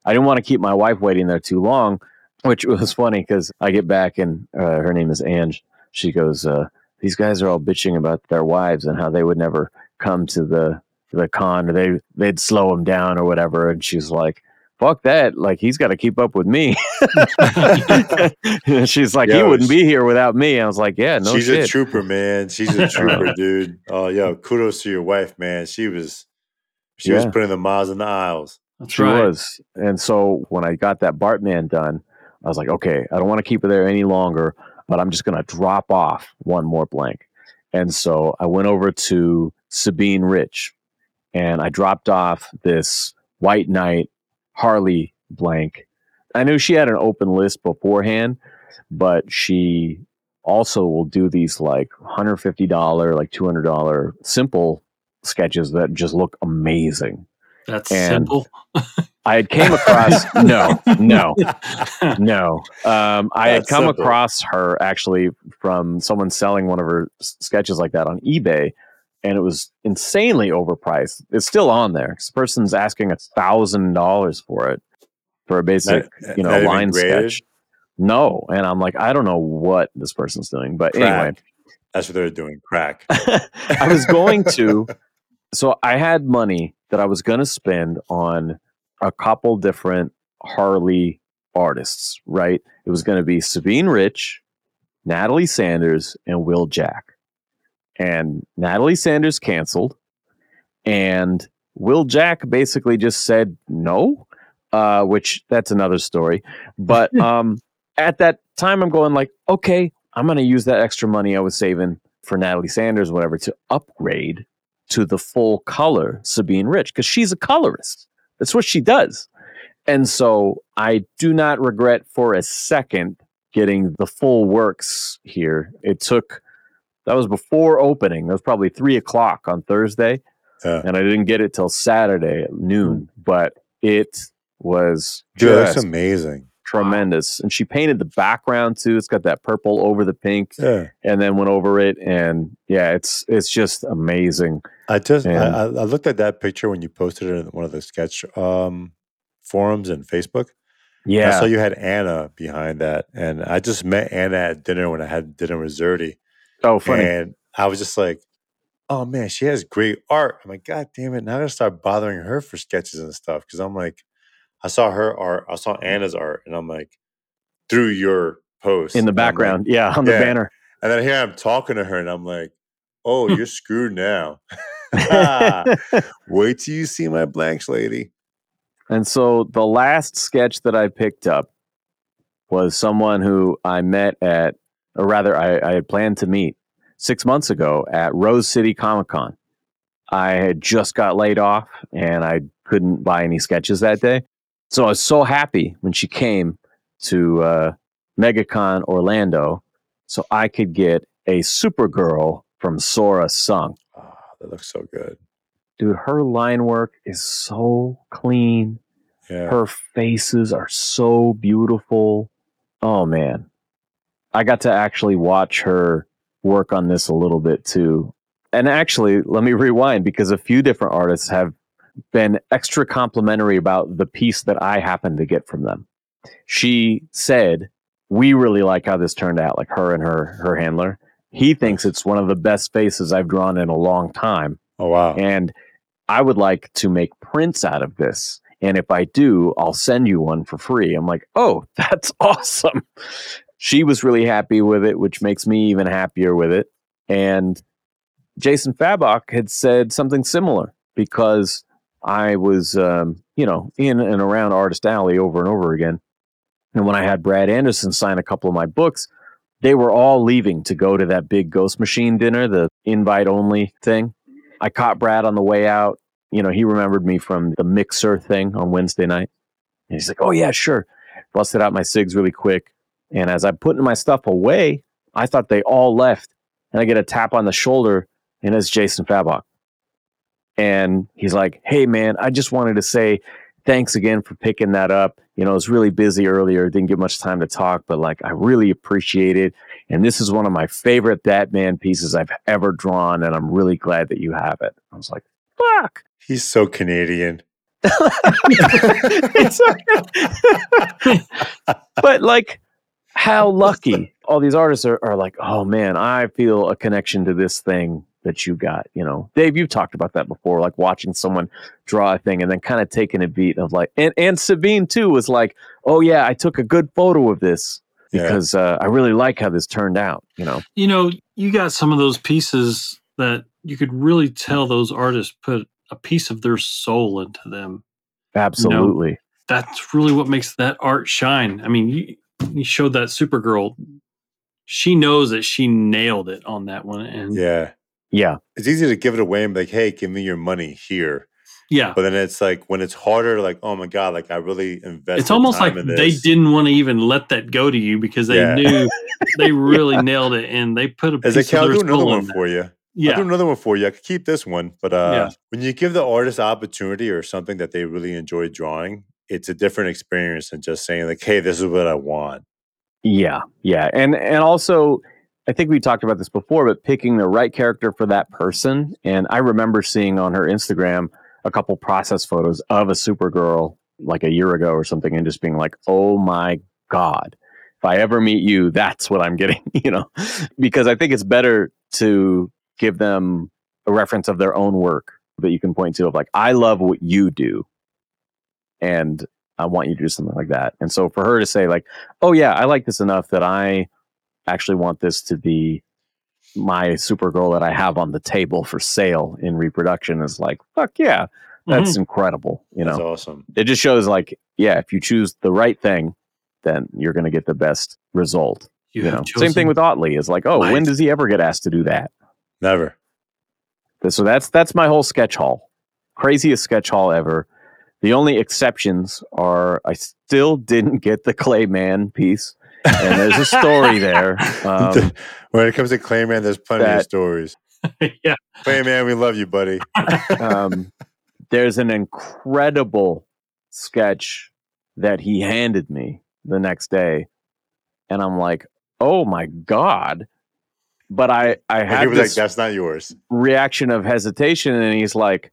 I didn't want to keep my wife waiting there too long, which was funny because I get back and uh, her name is Ange. She goes, uh, "These guys are all bitching about their wives and how they would never come to the the con or they they'd slow him down or whatever." And she's like, "Fuck that! Like he's got to keep up with me." *laughs* *laughs* she's like, "He wouldn't she- be here without me." I was like, "Yeah, no she's a trooper, man. She's a *laughs* trooper, dude. Oh, yo, kudos to your wife, man. She was, she was putting the miles in the aisles. That's She right. was. And so when I got that Bartman done, I was like, okay, I don't want to keep her there any longer, but I'm just going to drop off one more blank. And so I went over to Sabine Rich and I dropped off this White Knight Harley blank. I knew she had an open list beforehand, but she also will do these like $150, like $200 simple sketches that just look amazing. That's And- simple. *laughs* I had came across *laughs* no, no, *laughs* no. Um, I had come simple. across her actually from someone selling one of her sketches like that on eBay, and it was insanely overpriced. It's still on there. This person's asking a thousand dollars for it for a basic, Not- you know, line sketch. No, and I'm like, I don't know what this person's doing, but Crack. anyway, That's what they're doing. Crack. *laughs* I was going to. So I had money that I was going to spend on a couple different Harley artists, right? It was going to be Sabine Rich, Natali Sanders, and Will Jack. And Natali Sanders canceled, and Will Jack basically just said no, uh, which that's another story. But *laughs* um, at that time, I'm going like, okay, I'm going to use that extra money I was saving for Natali Sanders, whatever, to upgrade to the full color Sabine Rich because she's a colorist. That's what she does. And so I do not regret for a second getting the full works here. It took, that was before opening. That was probably three o'clock on Thursday. Yeah. And I didn't get it till Saturday at noon, but it was Dude, that's just amazing. tremendous. And she painted the background too. It's got that purple over the pink Yeah. and then went over it. And yeah, it's it's just amazing. I just And- I I looked at that picture when you posted it in one of the sketch um, forums and Facebook. Yeah. I saw you had Anna behind that, and I just met Anna at dinner when I had dinner with Szerdy, oh, funny. and I was just like, "Oh man, she has great art." I'm like, "God damn it!" Now I gotta start bothering her for sketches and stuff because I'm like, I saw her art, I saw Anna's art, and I'm like, through your post In the I'm like- background. yeah, on the Yeah. banner. and then here I'm talking to her, and I'm like, Oh, hmm. you're screwed now. *laughs* *laughs* Wait till you see my blanks, lady. And so the last sketch that I picked up was someone who I met at, or rather, I, I had planned to meet six months ago at Rose City Comic Con. I had just got laid off and I couldn't buy any sketches that day. So I was so happy when she came to uh, MegaCon Orlando so I could get a Supergirl from Sora Sung. Oh, that looks so good. Dude, her line work is so clean. Yeah. Her faces are so beautiful. Oh man. I got to actually watch her work on this a little bit too. And actually, let me rewind because a few different artists have been extra complimentary about the piece that I happened to get from them. She said, "We really like how this turned out, like her and her her handler. He thinks it's one of the best faces I've drawn in a long time." oh wow. and I would like to make prints out of this. And if I do, I'll send you one for free. I'm like, oh, *laughs* that's awesome. She was really happy with it, which makes me even happier with it. And Jason Fabok had said something similar because I was, um, you know, in and around Artist Alley over and over again. And when I had Brad Anderson sign a couple of my books, they were all leaving to go to that big Ghost Machine dinner, the invite only thing. I caught Brad on the way out. You know, he remembered me from the mixer thing on Wednesday night. And he's like, oh, yeah, sure. Busted out my SIGs really quick. And as I'm putting my stuff away, I thought they all left. And I get a tap on the shoulder, and it's Jason Fabok. And he's like, hey, man, I just wanted to say thanks again for picking that up. You know, I was really busy earlier, didn't get much time to talk, but like, I really appreciate it. And this is one of my favorite Batman pieces I've ever drawn. And I'm really glad that you have it. I was like, fuck. He's so Canadian. *laughs* *laughs* But like, how lucky all these artists are, are like, oh man, I feel a connection to this thing that you got. You know, Dave, you've talked about that before, like watching someone draw a thing and then kind of taking a beat of like, and, and Sabine too was like, oh yeah, I took a good photo of this Yeah. because uh, I really like how this turned out. You know, You know, you got some of those pieces that you could really tell those artists put a piece of their soul into them. absolutely. That's really what makes that art shine. I mean, you, you showed that Supergirl. She knows that she nailed it on that one. And yeah, Yeah. Yeah. It's easy to give it away and be like, hey, give me your money here. Yeah, but then it's like when it's harder, like, oh my God, like I really invested. it's almost like time in they didn't want to even let that go to you because they Yeah. knew *laughs* they really nailed it and they put a As piece like, of I'll do another one for you. I'll Yeah, do another one for you. I could keep this one. But uh, Yeah. when you give the artist opportunity or something that they really enjoy drawing, it's a different experience than just saying, like, hey, this is what I want. Yeah, yeah, and and also, I think we talked about this before, but picking the right character for that person. And I remember seeing on her Instagram a couple process photos of a Supergirl like a year ago or something, and just being like, "Oh my god, if I ever meet you, that's what I'm getting." *laughs* You know, because I think it's better to give them a reference of their own work that you can point to of like, "I love what you do," and I want you to do something like that. And so for her to say like oh yeah, I like this enough that I actually want this to be my Supergirl that I have on the table for sale in reproduction is like, fuck yeah, that's mm-hmm. incredible. You That's know, awesome. it just shows like, yeah, if you choose the right thing, then you're going to get the best result. You, have know, same thing with Ottley is like, oh, when does he ever get asked to do that? Never. So that's that's my whole sketch hall, Craziest sketch hall ever. The only exceptions are I still didn't get the Clay Mann piece, and there's a story there. *laughs* Um, when it comes to Clay Mann, there's plenty of stories. *laughs* yeah, Clay Mann, we love you, buddy. *laughs* um, there's an incredible sketch that he handed me the next day, and I'm like, oh my god! But I I And he had was like, this that's not yours. reaction of hesitation, and he's like,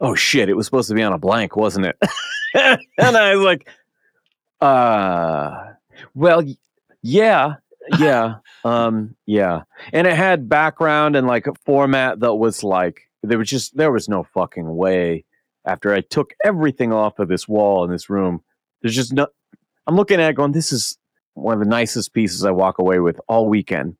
oh shit, it was supposed to be on a blank, wasn't it? *laughs* and I was like, uh, well, yeah, yeah, um, yeah. And it had background and like a format that was like, there was just, there was no fucking way. After I took everything off of this wall in this room, there's just no, I'm looking at it going, this is one of the nicest pieces I walk away with all weekend.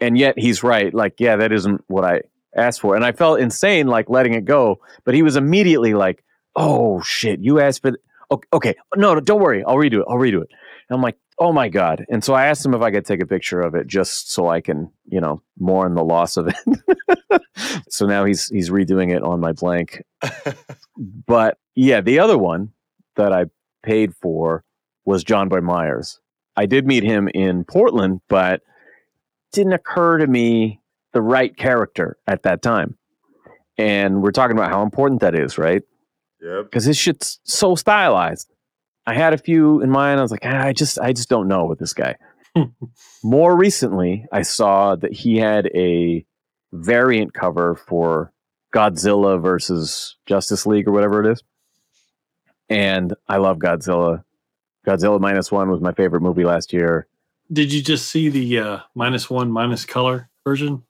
and yet he's right. Like, yeah, that isn't what I asked for. And I felt insane, like letting it go. But he was immediately like, oh shit, you asked for, th- okay, okay, no, no, don't worry. I'll redo it. I'll redo it. And I'm like, oh my God. And so I asked him if I could take a picture of it just so I can, you know, mourn the loss of it. *laughs* so now he's, he's redoing it on my blank. *laughs* but yeah, the other one that I paid for was Jonboy Meyers. I did meet him in Portland, but didn't occur to me the right character at that time. And we're talking about how important that is, right? Yep. Because this shit's so stylized. I had a few in mind. I was like, "Ah, I just, I just don't know with this guy. *laughs* More recently, I saw that he had a variant cover for Godzilla versus Justice League or whatever it is. And I love Godzilla. Godzilla minus one was my favorite movie last year. Did you just see the uh, minus one minus color version?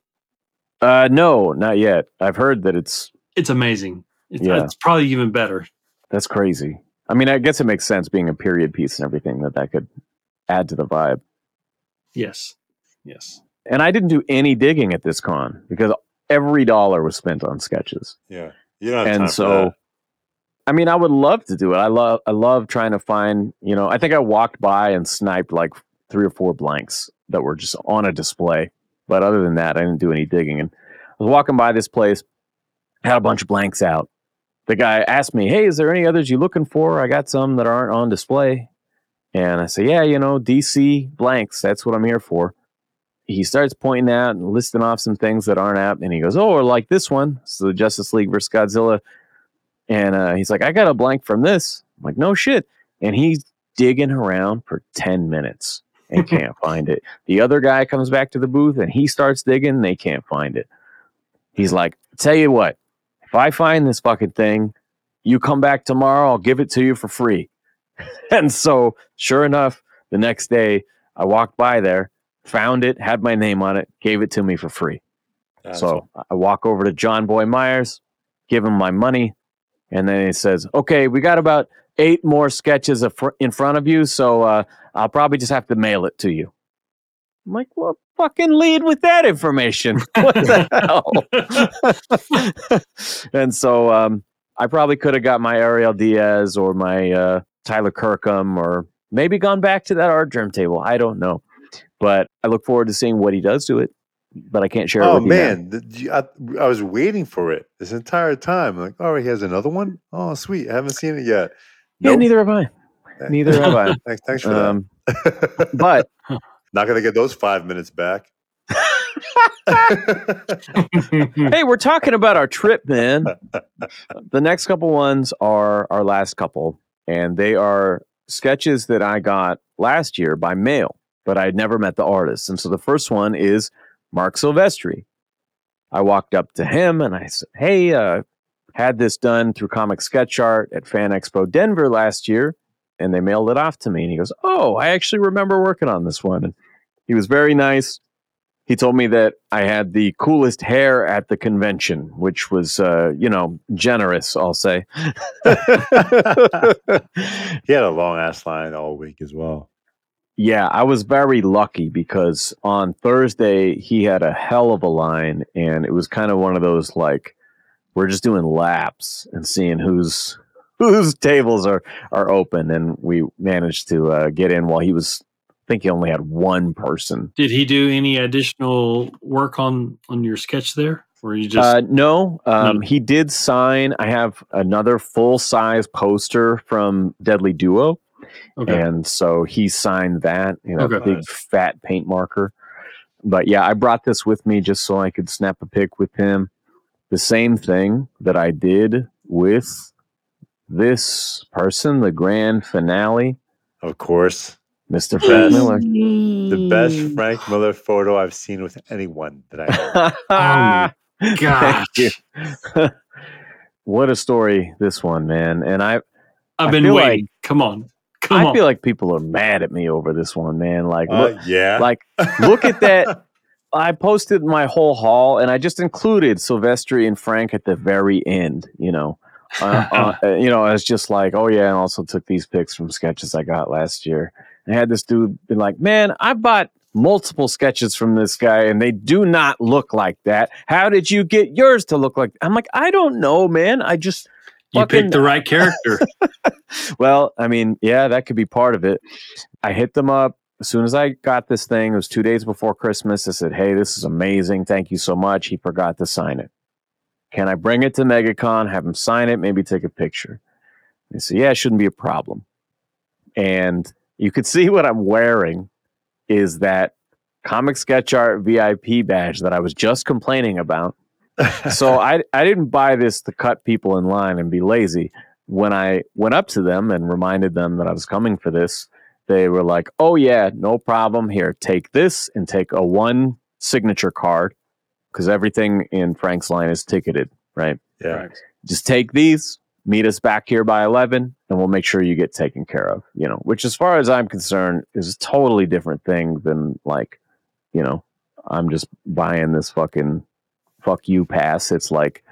Uh, no, not yet. I've heard that it's It's amazing. It's, Yeah. it's probably even better. that's crazy. I mean, I guess it makes sense being a period piece and everything that that could add to the vibe. Yes. Yes. And I didn't do any digging at this con because every dollar was spent on sketches. Yeah. You don't have time and for so that. I mean, I would love to do it. I love I love trying to find, you know, I think I walked by and sniped like three or four blanks that were just on a display. But other than that, I didn't do any digging. And I was walking by this place, had a bunch of blanks out. The guy asked me, Hey, is there any others you looking for? I got some that aren't on display. And I say, Yeah, you know, DC blanks, that's what I'm here for. He starts pointing out and listing off some things that aren't out, and he goes, "Oh, or like this one, so the Justice League versus Godzilla." And uh, he's like, I got a blank from this. I'm like, no shit. And he's digging around for 10 minutes and *laughs* can't find it. The other guy comes back to the booth and he starts digging. They can't find it. He's like, tell you what, if I find this fucking thing, you come back tomorrow, I'll give it to you for free. *laughs* and so, sure enough, the next day I walked by there, found it, had my name on it, gave it to me for free. That's So I walk over to Jonboy Meyers, give him my money, and then he says, "Okay, we got about eight more sketches in front of you, so uh, I'll probably just have to mail it to you." I'm like, "Well, fucking lead with that information. *laughs* What the hell?" *laughs* and so um, I probably could have got my Ariel Diaz or my uh, Tyler Kirkham, or maybe gone back to that Artgerm table. I don't know, but I look forward to seeing what he does to it. But I can't share it Oh with you now. man, I, I was waiting for it this entire time. like, oh, he has another one. Oh, sweet. I haven't seen it yet. Yeah, neither have I. Neither have I. *laughs* Thanks, thanks for Um, that. *laughs* but Not gonna get those five minutes back. *laughs* hey, we're talking about our trip, man. the next couple ones are our last couple, and they are sketches that I got last year by mail, but I'd never met the artist. And so the first one is Marc Silvestri. I walked up to him and I said, Hey, uh, had this done through Comic Sketch Art at Fan Expo Denver last year, and they mailed it off to me. And he goes, Oh, I actually remember working on this one. And he was very nice. He told me that I had the coolest hair at the convention, which was, uh, you know, generous, I'll say. *laughs* *laughs* he had a long ass line all week as well. Yeah, I was very lucky because on Thursday he had a hell of a line, and it was kind of one of those like we're just doing laps and seeing whose *laughs* whose tables are are open, and we managed to uh, get in while he was. I think he only had one person. Did he do any additional work on on your sketch there, or you just? uh, no, um, No. he did sign. I have another full size poster from Deadly Duo. okay. And so he signed that, you know, Okay. big fat paint marker. But yeah, I brought this with me just so I could snap a pic with him. The same thing that I did with this person, the grand finale, Of course. Mr. Frank Miller. The best Frank Miller photo I've seen with anyone that I know. *laughs* Thank Oh Gosh, you. *laughs* what a story this one, man. And I I've I been feel waiting. Come on, come I on. feel like people are mad at me over this one, man. Like look, Uh, yeah. like *laughs* look at that I posted my whole haul, and I just included Silvestri and Frank at the very end. You know, *laughs* uh, uh, you know, I was just like, oh yeah, and also took these pics from sketches I got last year. And I had this dude be like, man, I bought multiple sketches from this guy and they do not look like that. How did you get yours to look like That? I'm like, I don't know, man. I just You fucking- picked the right character. *laughs* well, I mean, yeah, that could be part of it. I hit them up as soon as I got this thing. It was two days before Christmas. I said, "Hey, this is amazing. Thank you so much." He forgot to sign it. Can I bring it to MegaCon, have him sign it, maybe take a picture? They said, "Yeah, it shouldn't be a problem." And you could *laughs* see what I'm wearing is that comic sketch art VIP badge that I was just complaining about. so *laughs* I I didn't buy this to cut people in line and be lazy when I went up to them and reminded them that I was coming for this, they were like, "Oh yeah, no problem. Here, take this and take a one signature card because everything in Frank's line is ticketed, right? Yeah. Just take these, meet us back here by 11 and we'll make sure you get taken care of, you know, which as far as I'm concerned is a totally different thing than like, you know, I'm just buying this fucking fuck you pass. It's like,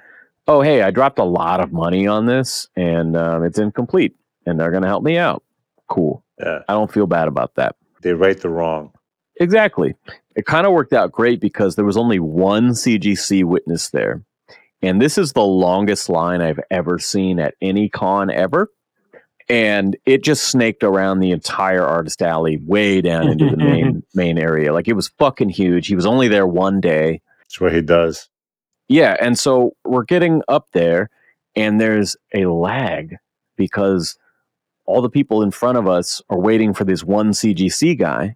oh, hey, I dropped a lot of money on this and um, it's incomplete and they're going to help me out. Cool. Yeah. I don't feel bad about that. They right the wrong. Exactly. It kind of worked out great because there was only one CGC witness there. And this is the longest line I've ever seen at any con ever. And it just snaked around the entire artist alley way down into the main *laughs* main area. Like it was fucking huge. He was only there one day. That's what he does. Yeah, and so we're getting up there, and there's a lag because all the people in front of us are waiting for this one CGC guy,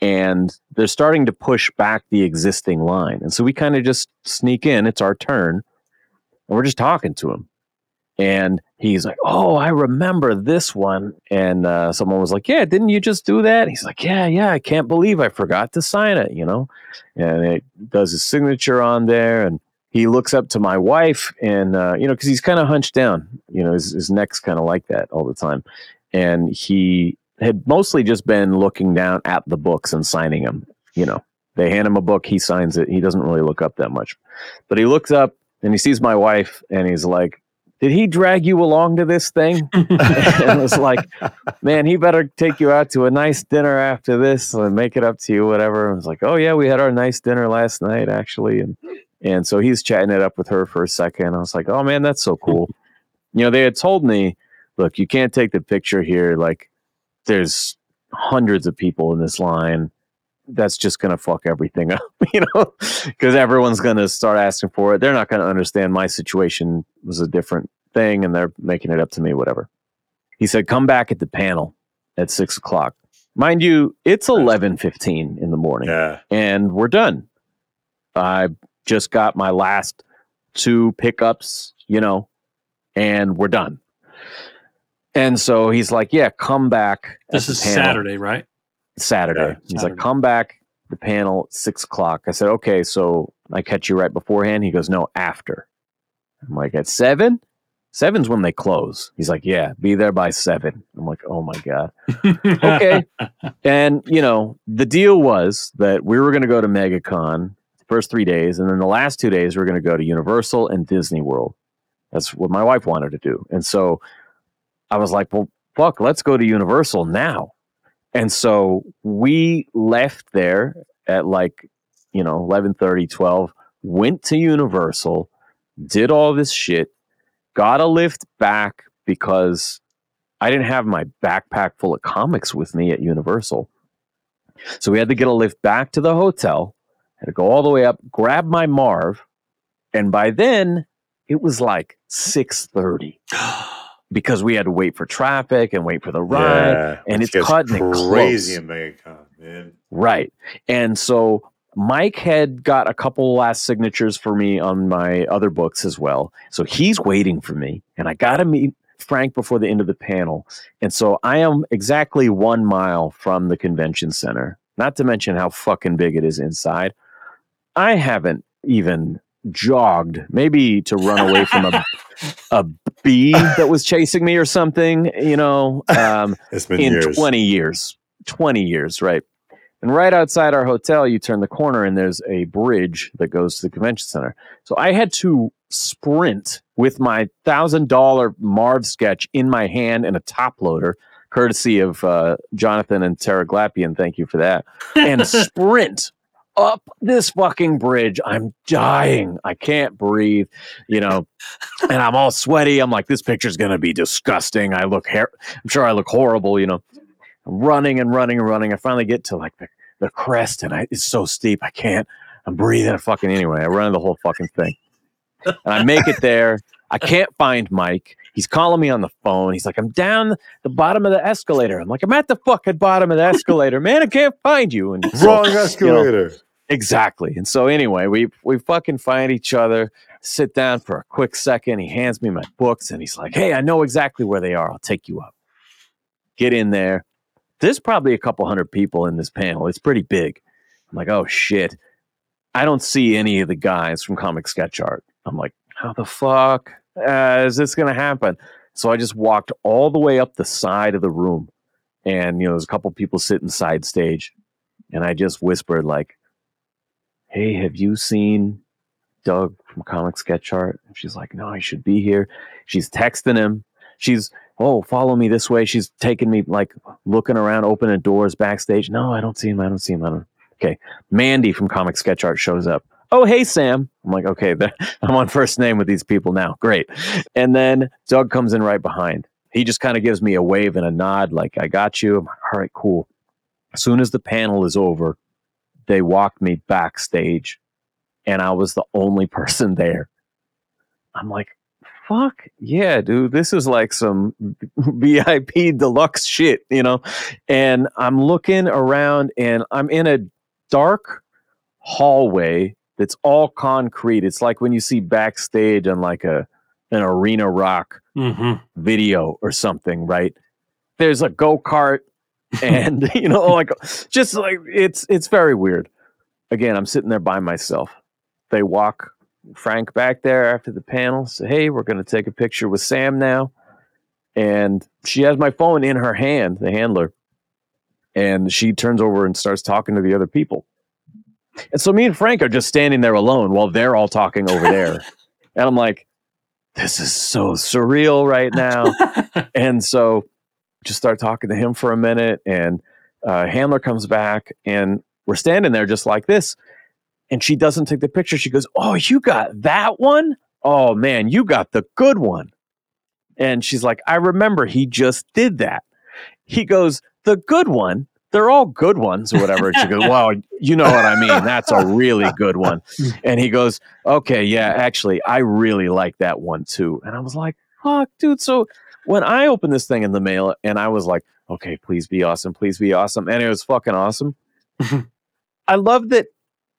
and they're starting to push back the existing line. And so we kind of just sneak in. It's our turn, and we're just talking to him. And he's like, "Oh, I remember this one." And uh, someone was like, "Yeah, didn't you just do that?" He's like, "Yeah, yeah. I can't believe I forgot to sign it." You know, and it does his signature on there, and he looks up to my wife, and uh, you know, because he's kind of hunched down. You know, his, his neck's kind of like that all the time, and he had mostly just been looking down at the books and signing them. You know, they hand him a book, he signs it. He doesn't really look up that much, but he looks up and he sees my wife, and he's like, "Did he drag you along to this thing?" *laughs* and it was like, "Man, he better take you out to a nice dinner after this and make it up to you, whatever." And I was like, "Oh yeah, we had our nice dinner last night, actually," and and so he's chatting it up with her for a second. I was like, "Oh man, that's so cool." you know, they had told me, "Look, you can't take the picture here. Like, there's hundreds of people in this line." That's just gonna fuck everything *laughs* up, you know, because everyone's gonna start asking for it. They're not gonna understand my situation was a different thing, and they're making it up to me, whatever. He said, "Come back at the panel at six o'clock." Mind you, it's eleven fifteen in the morning Yeah. and we're done. I just got my last two pickups, you know, and we're done. And so he's like, "Yeah, come back." This is panel Saturday, right? Saturday. Yeah, he's Saturday. like, "Come back the panel at six o'clock." I said, "Okay." So I catch you right beforehand. He goes, "No, after." I'm like, "At seven? Seven's when they close." He's like, "Yeah, be there by seven. I'm like, "Oh my god." *laughs* okay. and you know, the deal was that we were going to go to MegaCon the first three days, and then the last two days we are going to go to Universal and Disney World. That's what my wife wanted to do, and so I was like, "Well, fuck, let's go to Universal now." And so we left there at like, you know, 11:30, 12, went to Universal, did all this shit, got a lift back because I didn't have my backpack full of comics with me at Universal. So we had to get a lift back to the hotel, had to go all the way up, grab my Marv, and by then it was like 6:30 *gasps* because we had to wait for traffic and wait for the ride. yeah. and it's gets cut and it crazy in MegaCon, man. Right. And so Mike had got a couple last signatures for me on my other books as well. So he's waiting for me, and I got to meet Frank before the end of the panel. And so I am exactly one mile from the convention center, not to mention how fucking big it is inside. I haven't even jogged, maybe to run away from a, a bee that was chasing me or something, you know. Um, *laughs* It's been in years. 20 years 20 years right and right outside our hotel you turn the corner and there's a bridge that goes to the convention center so i had to sprint with my thousand dollar marv sketch in my hand and a top loader courtesy of uh, Jonathan and Tara Glapian. Thank you for that. And *laughs* sprint up this fucking bridge. I'm dying. I can't breathe, you know, and I'm all sweaty. I'm like, this picture's gonna be disgusting. I look hair. I'm sure I look horrible, you know. I'm running and running and running. I finally get to like the, the crest, and I, it's so steep. I can't. I'm breathing fucking anyway. I run the whole fucking thing, and I make it there. I can't find Mike. He's calling me on the phone. He's like, I'm down the bottom of the escalator. I'm like, I'm at the fucking bottom of the escalator, man. I can't find you. And so, Wrong you know, escalator. Exactly. And so anyway, we we fucking find each other, sit down for a quick second. He hands me my books and he's like, Hey, I know exactly where they are. I'll take you up. Get in there. There's probably a couple hundred people in this panel. It's pretty big. I'm like, oh shit. I don't see any of the guys from comic sketch art. I'm like, how the fuck uh, is this gonna happen? So I just walked all the way up the side of the room. And you know, there's a couple people sitting side stage. And I just whispered like, hey, have you seen Doug from Comic Sketch Art? And she's like, no, I should be here. She's texting him. She's, oh, follow me this way. She's taking me like looking around, opening doors backstage. No, I don't see him. I don't see him. I don't. Okay. Mandy from Comic Sketch Art shows up. Oh, hey, Sam. I'm like, okay, *laughs* I'm on first name with these people now. Great. And then Doug comes in right behind. He just kind of gives me a wave and a nod, like, I got you. Like, all right, cool. As soon as the panel is over, they walked me backstage and I was the only *laughs* person there. I'm like, fuck yeah, dude. This is like some *laughs* VIP deluxe shit, you know? And I'm looking around and I'm in a dark hallway that's all concrete. It's like when you see backstage on like a an arena rock Mhm. video or something, right? There's a go-kart *laughs* and you know like just like it's it's very weird again i'm sitting there by myself they walk frank back there after the panel say hey we're going to take a picture with sam now and she has my phone in her hand the handler and she turns over and starts talking to the other people and so me and frank are just standing there alone while they're all talking over there. *laughs* And i'm like this is so surreal right now. *laughs* And so just start talking to him for a minute and uh, handler comes back and we're standing there just like this and she doesn't take the picture. She goes oh you got that one? Oh man you got the good one. And she's like i remember he just did that. He goes the good one they're all good ones or whatever and she goes wow you know what i mean that's a really good one and he goes okay yeah actually i really like that one too and i was like fuck dude so when I opened this thing in the mail and I was like, okay, please be awesome, please be awesome. And it was fucking awesome. *laughs* I love that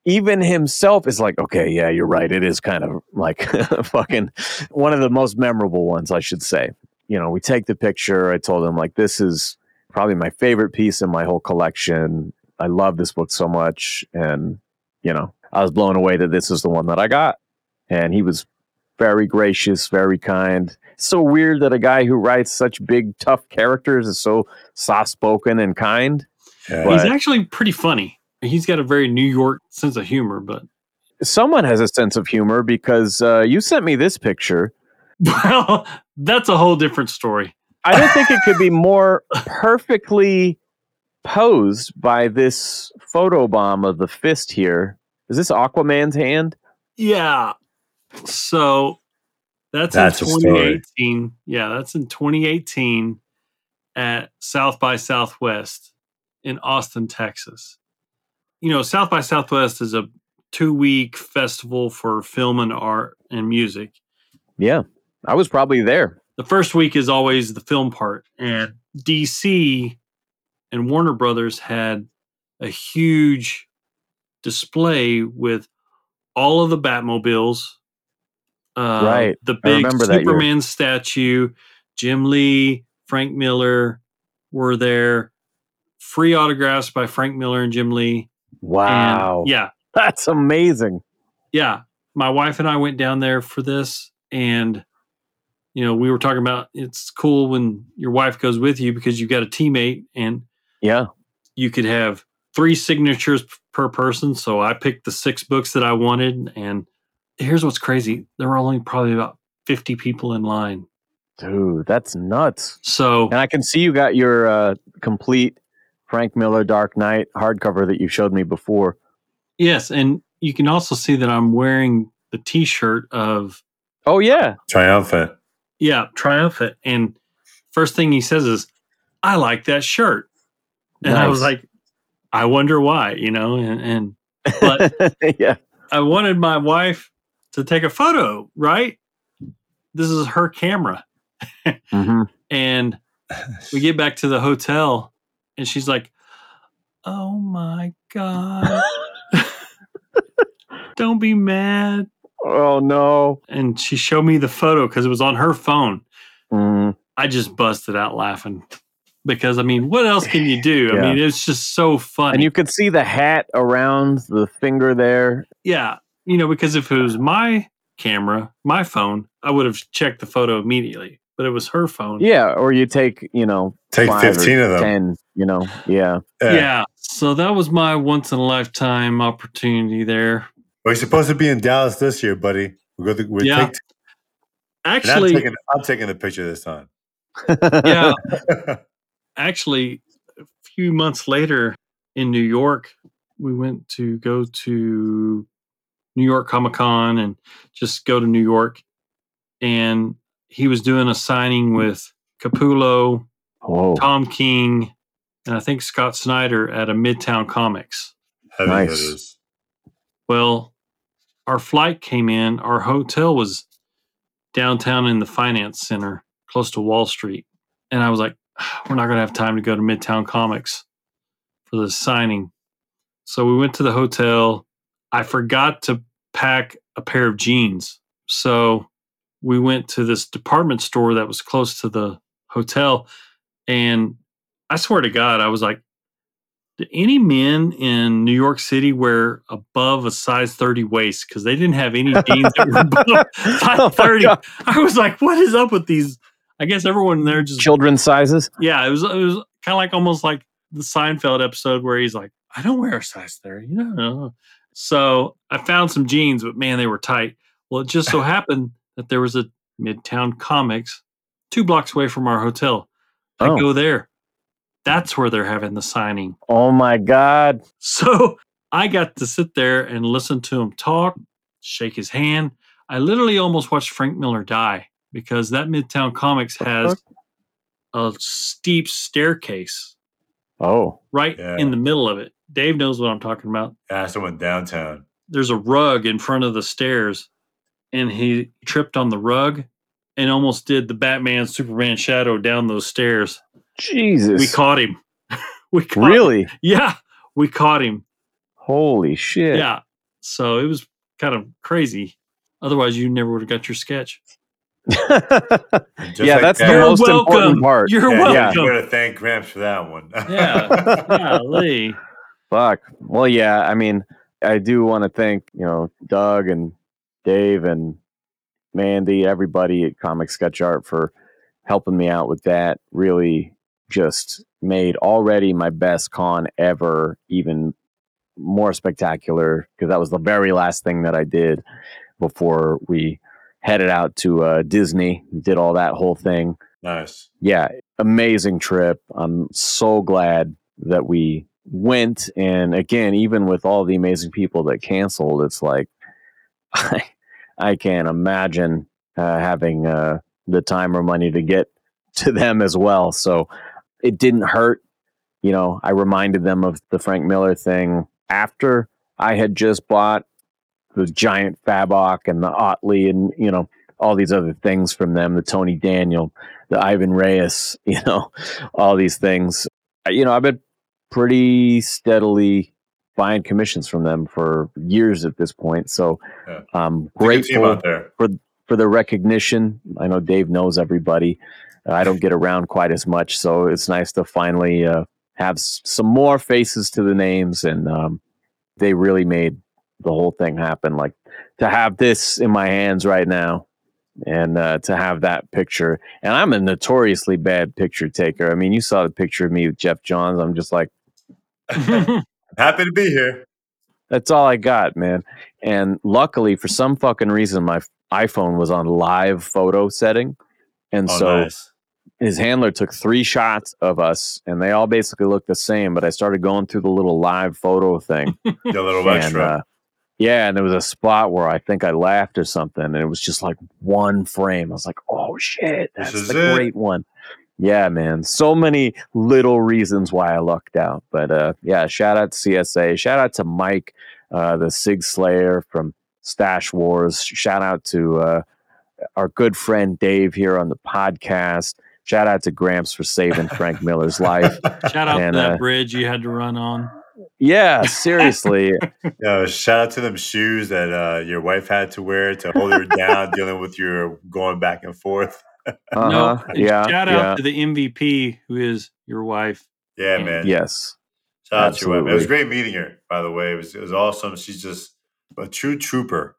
even himself is like, okay, yeah, you're right. It is kind of like *laughs* fucking one of the most memorable ones, I should say. You know, we take the picture. I told him, like, this is probably my favorite piece in my whole collection. I love this book so much. And, you know, I was blown away that this is the one that I got. And he was very gracious, very kind. So weird that a guy who writes such big, tough characters is so soft spoken and kind. He's But actually pretty funny. He's got a very New York sense of humor, but *laughs* someone has a sense of humor because uh, you sent me this picture. well, that's a whole different story. I don't think it could be more perfectly posed by this photo bomb of the fist here. Is this Aquaman's hand? Yeah. So that's, That's in 2018. Yeah, that's in 2018 at South by Southwest in Austin, Texas. You know, South by Southwest is a two week festival for film and art and music. Yeah, I was probably there. The first week is always the film part, and DC and Warner Brothers had a huge display with all of the Batmobiles. Uh, Right. The big remember that year. Superman statue, Jim Lee, Frank Miller were there. Free autographs by Frank Miller and Jim Lee. And, Wow. yeah. That's amazing. Yeah. My wife and I went down there for this and you know, we were talking about it's cool when your wife goes with you because you've got a teammate and Yeah. you could have three signatures per person. So I picked the six books that I wanted. And here's what's crazy there were only probably about 50 people in line. Dude, that's nuts. So And I can see you got your uh, complete Frank Miller Dark Knight hardcover that you showed me before. yes, and you can also see that I'm wearing the T-shirt of Oh yeah. Triumphant. Yeah triumphant. And first thing he says is, "I like that shirt," and I was like, "I wonder why," you know. And, and But- *laughs* yeah. I wanted my wife to take a photo. Right, this is her camera. hmm *laughs* And we get back to the hotel, and she's like, "Oh my god, *laughs* don't be mad." Oh no. And she showed me the photo because it was on her phone. Mm, I just busted out laughing because I mean, what else can you do? Yeah. I mean, it's just so funny. and you could see the hat around the finger there. yeah, you know, because if it was my camera, my phone, I would have checked the photo immediately. But it was her phone. Yeah, or you take, you know, Take 15 of them. 10, you know. Yeah. Yeah. So that was my once in a lifetime opportunity there. We're supposed to be in Dallas this year, buddy. We're going to we Yeah. take, and I'm Actually, taking, I'm taking the picture this time. *laughs* yeah, actually, a few months later in New York, we went to go to New York Comic Con and just go to New York. And he was doing a signing with Capullo, Whoa. Tom King, and I think Scott Snyder at a Midtown Comics. Nice. Well, our flight came in. Our hotel was downtown in the finance center, close to Wall Street. And I was like, we're not going to have time to go to Midtown Comics for the signing. So we went to the hotel. I forgot to pack a pair of jeans. So we went to this department store that was close to the hotel. And I swear to God, I was like, do any men in New York City wear above a size 30 waist? Because they didn't have any jeans that were above *laughs* size oh my 30. God. I was like, what is up with these? I guess everyone there just Children's sizes. yeah, it was it was kind of like almost like the Seinfeld episode where he's like, I don't wear a size 30, you know. So I found some jeans, but man, they were tight. Well, it just so *laughs* happened that there was a Midtown Comics two blocks away from our hotel. I Oh. go there. That's where they're having the signing. Oh my God. So I got to sit there and listen to him talk, shake his hand. I literally almost watched Frank Miller die because that Midtown Comics has a steep staircase Oh. right Yeah. in the middle of it. Dave knows what I'm talking about. Yeah, someone downtown. There's a rug in front of the stairs, and he tripped on the rug and almost did the Batman Superman shadow down those stairs. Jesus. We caught him. *laughs* we caught really? Yeah, we caught him. Holy shit. Yeah. So it was kind of crazy. Otherwise, you never would have got your sketch. Yeah, like that's that. the You're most welcome. important part. You're Yeah, welcome. You gotta thank Gramps for that one. Yeah. Golly. Fuck. Well, yeah. I mean, I do want to thank you know Doug and Dave and Mandy, everybody at Comic Sketch Art for helping me out with that. Really, just made already my best con ever even more spectacular because that was the very last thing that I did before we headed out to uh, Disney. Did all that whole thing nice. yeah, amazing trip. I'm so glad that we went. And again, even with all the amazing people that canceled, it's like I, *laughs* I can't imagine uh, having uh, the time or money to get to them as well. So it didn't hurt. You know, I reminded them of the Frank Miller thing after I had just bought the giant Fabok and the Ottley and, you know, all these other things from them, the Tony Daniel the Ivan Reis, *laughs* you know, all these things. You know, I've been pretty steadily buying commissions from them for years at this point. So Yeah. I'm It's a good team grateful there. for the recognition. I know Dave knows everybody. I don't get around quite as much, so it's nice to finally uh, have s- some more faces to the names, and um, they really made the whole thing happen. Like to have this in my hands right now, and uh, to have that picture. And I'm a notoriously bad picture taker. I mean, you saw the picture of me with Geoff Johns. I'm just like, *laughs* Happy to be here. That's all I got, man. And luckily, for some fucking reason, my iPhone was on live photo setting. And Oh, so nice. His handler took three shots of us, and they all basically looked the same. But I started going through the little live photo thing, *laughs* The little and extra. uh, yeah, and there was a spot where I think I laughed or something, and it was just like one frame. I was like, "Oh shit, that's the it. great one." Yeah, man. So many little reasons why I lucked out, but uh, yeah. Shout out to CSA. Shout out to Mike, uh, the Sig Slayer from Stash Wars. Shout out to uh, our good friend Dave here on the podcast. Shout out to Gramps for saving Frank Miller's life. *laughs* Shout out And, to that uh, bridge you had to run on. Yeah, seriously. *laughs* Yeah, shout out to them shoes that uh, your wife had to wear to hold her down, *laughs* dealing with your going back and forth. Uh-huh. no, and yeah. shout yeah. out to the MVP who is your wife. Yeah, man. Yes. Shout out to your wife. It was great meeting her, by the way. It was, it was awesome. She's just a true trooper.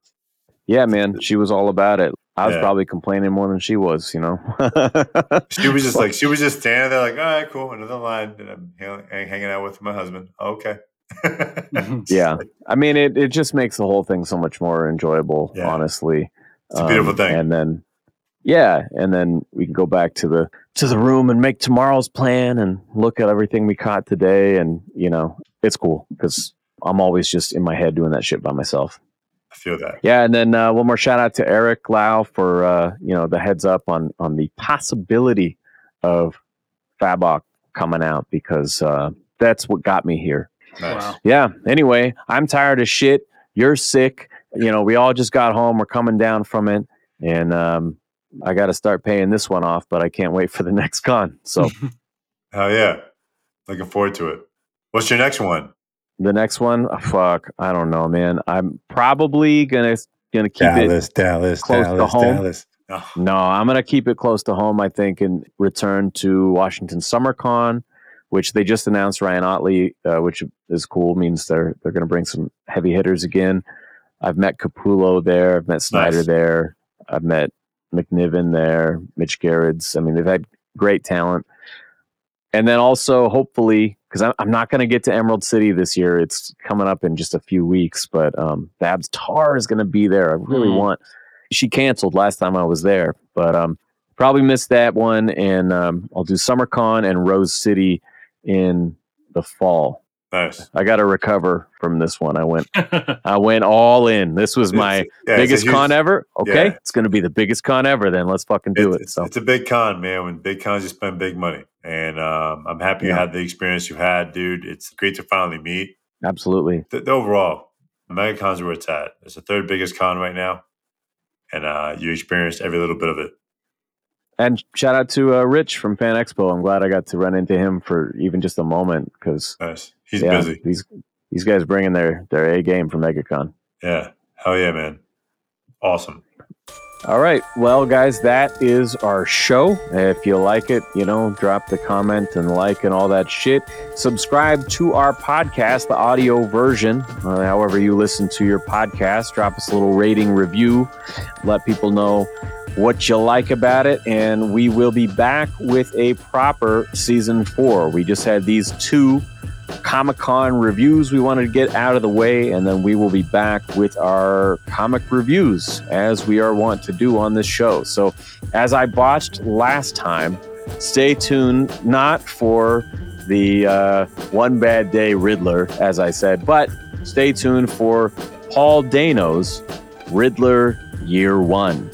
Yeah, man. She was all about it. I was Yeah. probably complaining more than she was, you know. *laughs* She was just like, she was just standing there, like, all right, cool, another line that I'm hang- hanging out with my husband. Okay. *laughs* *laughs* yeah. I mean, it, it just makes the whole thing so much more enjoyable, Yeah. honestly. Um, It's a beautiful thing. And then, yeah, and then we can go back to the to the room and make tomorrow's plan and look at everything we caught today, and you know, it's cool because I'm always just in my head doing that shit by myself. I feel that. Yeah, and then uh, one more shout out to Eric Lau for uh, you know the heads up on on the possibility of Fabok coming out because uh, that's what got me here. Nice. Wow. Yeah. Anyway, I'm tired of shit. You're sick. You know, we all just got home. We're coming down from it, and um, I got to start paying this one off. But I can't wait for the *laughs* next con. So *laughs* Hell yeah. Looking forward to it. What's your next one? The next one, oh, fuck, I don't know, man. I'm probably gonna gonna keep it Dallas, Dallas, close to home. Dallas. Oh, No, I'm going to keep it close to home, I think, and return to Washington SummerCon, which they just announced Ryan Ottley, uh, which is cool, means they're they're going to bring some heavy hitters again. I've met Capullo there, I've met Snyder Nice. there, I've met McNiven there, Mitch Gerads. I mean, they've had great talent. And then also, hopefully, because I'm, I'm not going to get to Emerald City this year. It's coming up in just a few weeks, but um, Babs Tarr is going to be there. I really Mhm. want she canceled last time I was there, but um, probably missed that one. And um, I'll do SummerCon and Rose City in the fall. nice. I got to recover from this one. I went, *laughs* I went all in. This was my yeah, biggest huge- con ever. Okay, yeah. it's going to be the biggest con ever. Then let's fucking do It's, it. it's, So it's a big con, man. When big cons, you spend big money. And um, I'm happy you had the experience you had, dude. It's great to finally meet. absolutely, The, the overall, MegaCon's where it's at. It's the third biggest con right now. And uh, you experienced every little bit of it. and shout out to uh, Rich from Fan Expo. I'm glad I got to run into him for even just a moment because Nice. He's yeah, busy. these these guys bringing their their A game for MegaCon. Yeah. Hell yeah, man. Awesome. All right. Well, guys, that is our show. If you like it, you know, drop the comment and like and all that shit. Subscribe to our podcast, the audio version, uh, however you listen to your podcast. Drop us a little rating review. Let people know what you like about it. And we will be back with a proper season four. We just had these two Comic Con reviews we wanted to get out of the way, and then we will be back with our comic reviews as we are wont to do on this show. So, as I botched last time, stay tuned not for the uh, One Bad Day Riddler, as I said, but stay tuned for Paul Dano's Riddler Year One.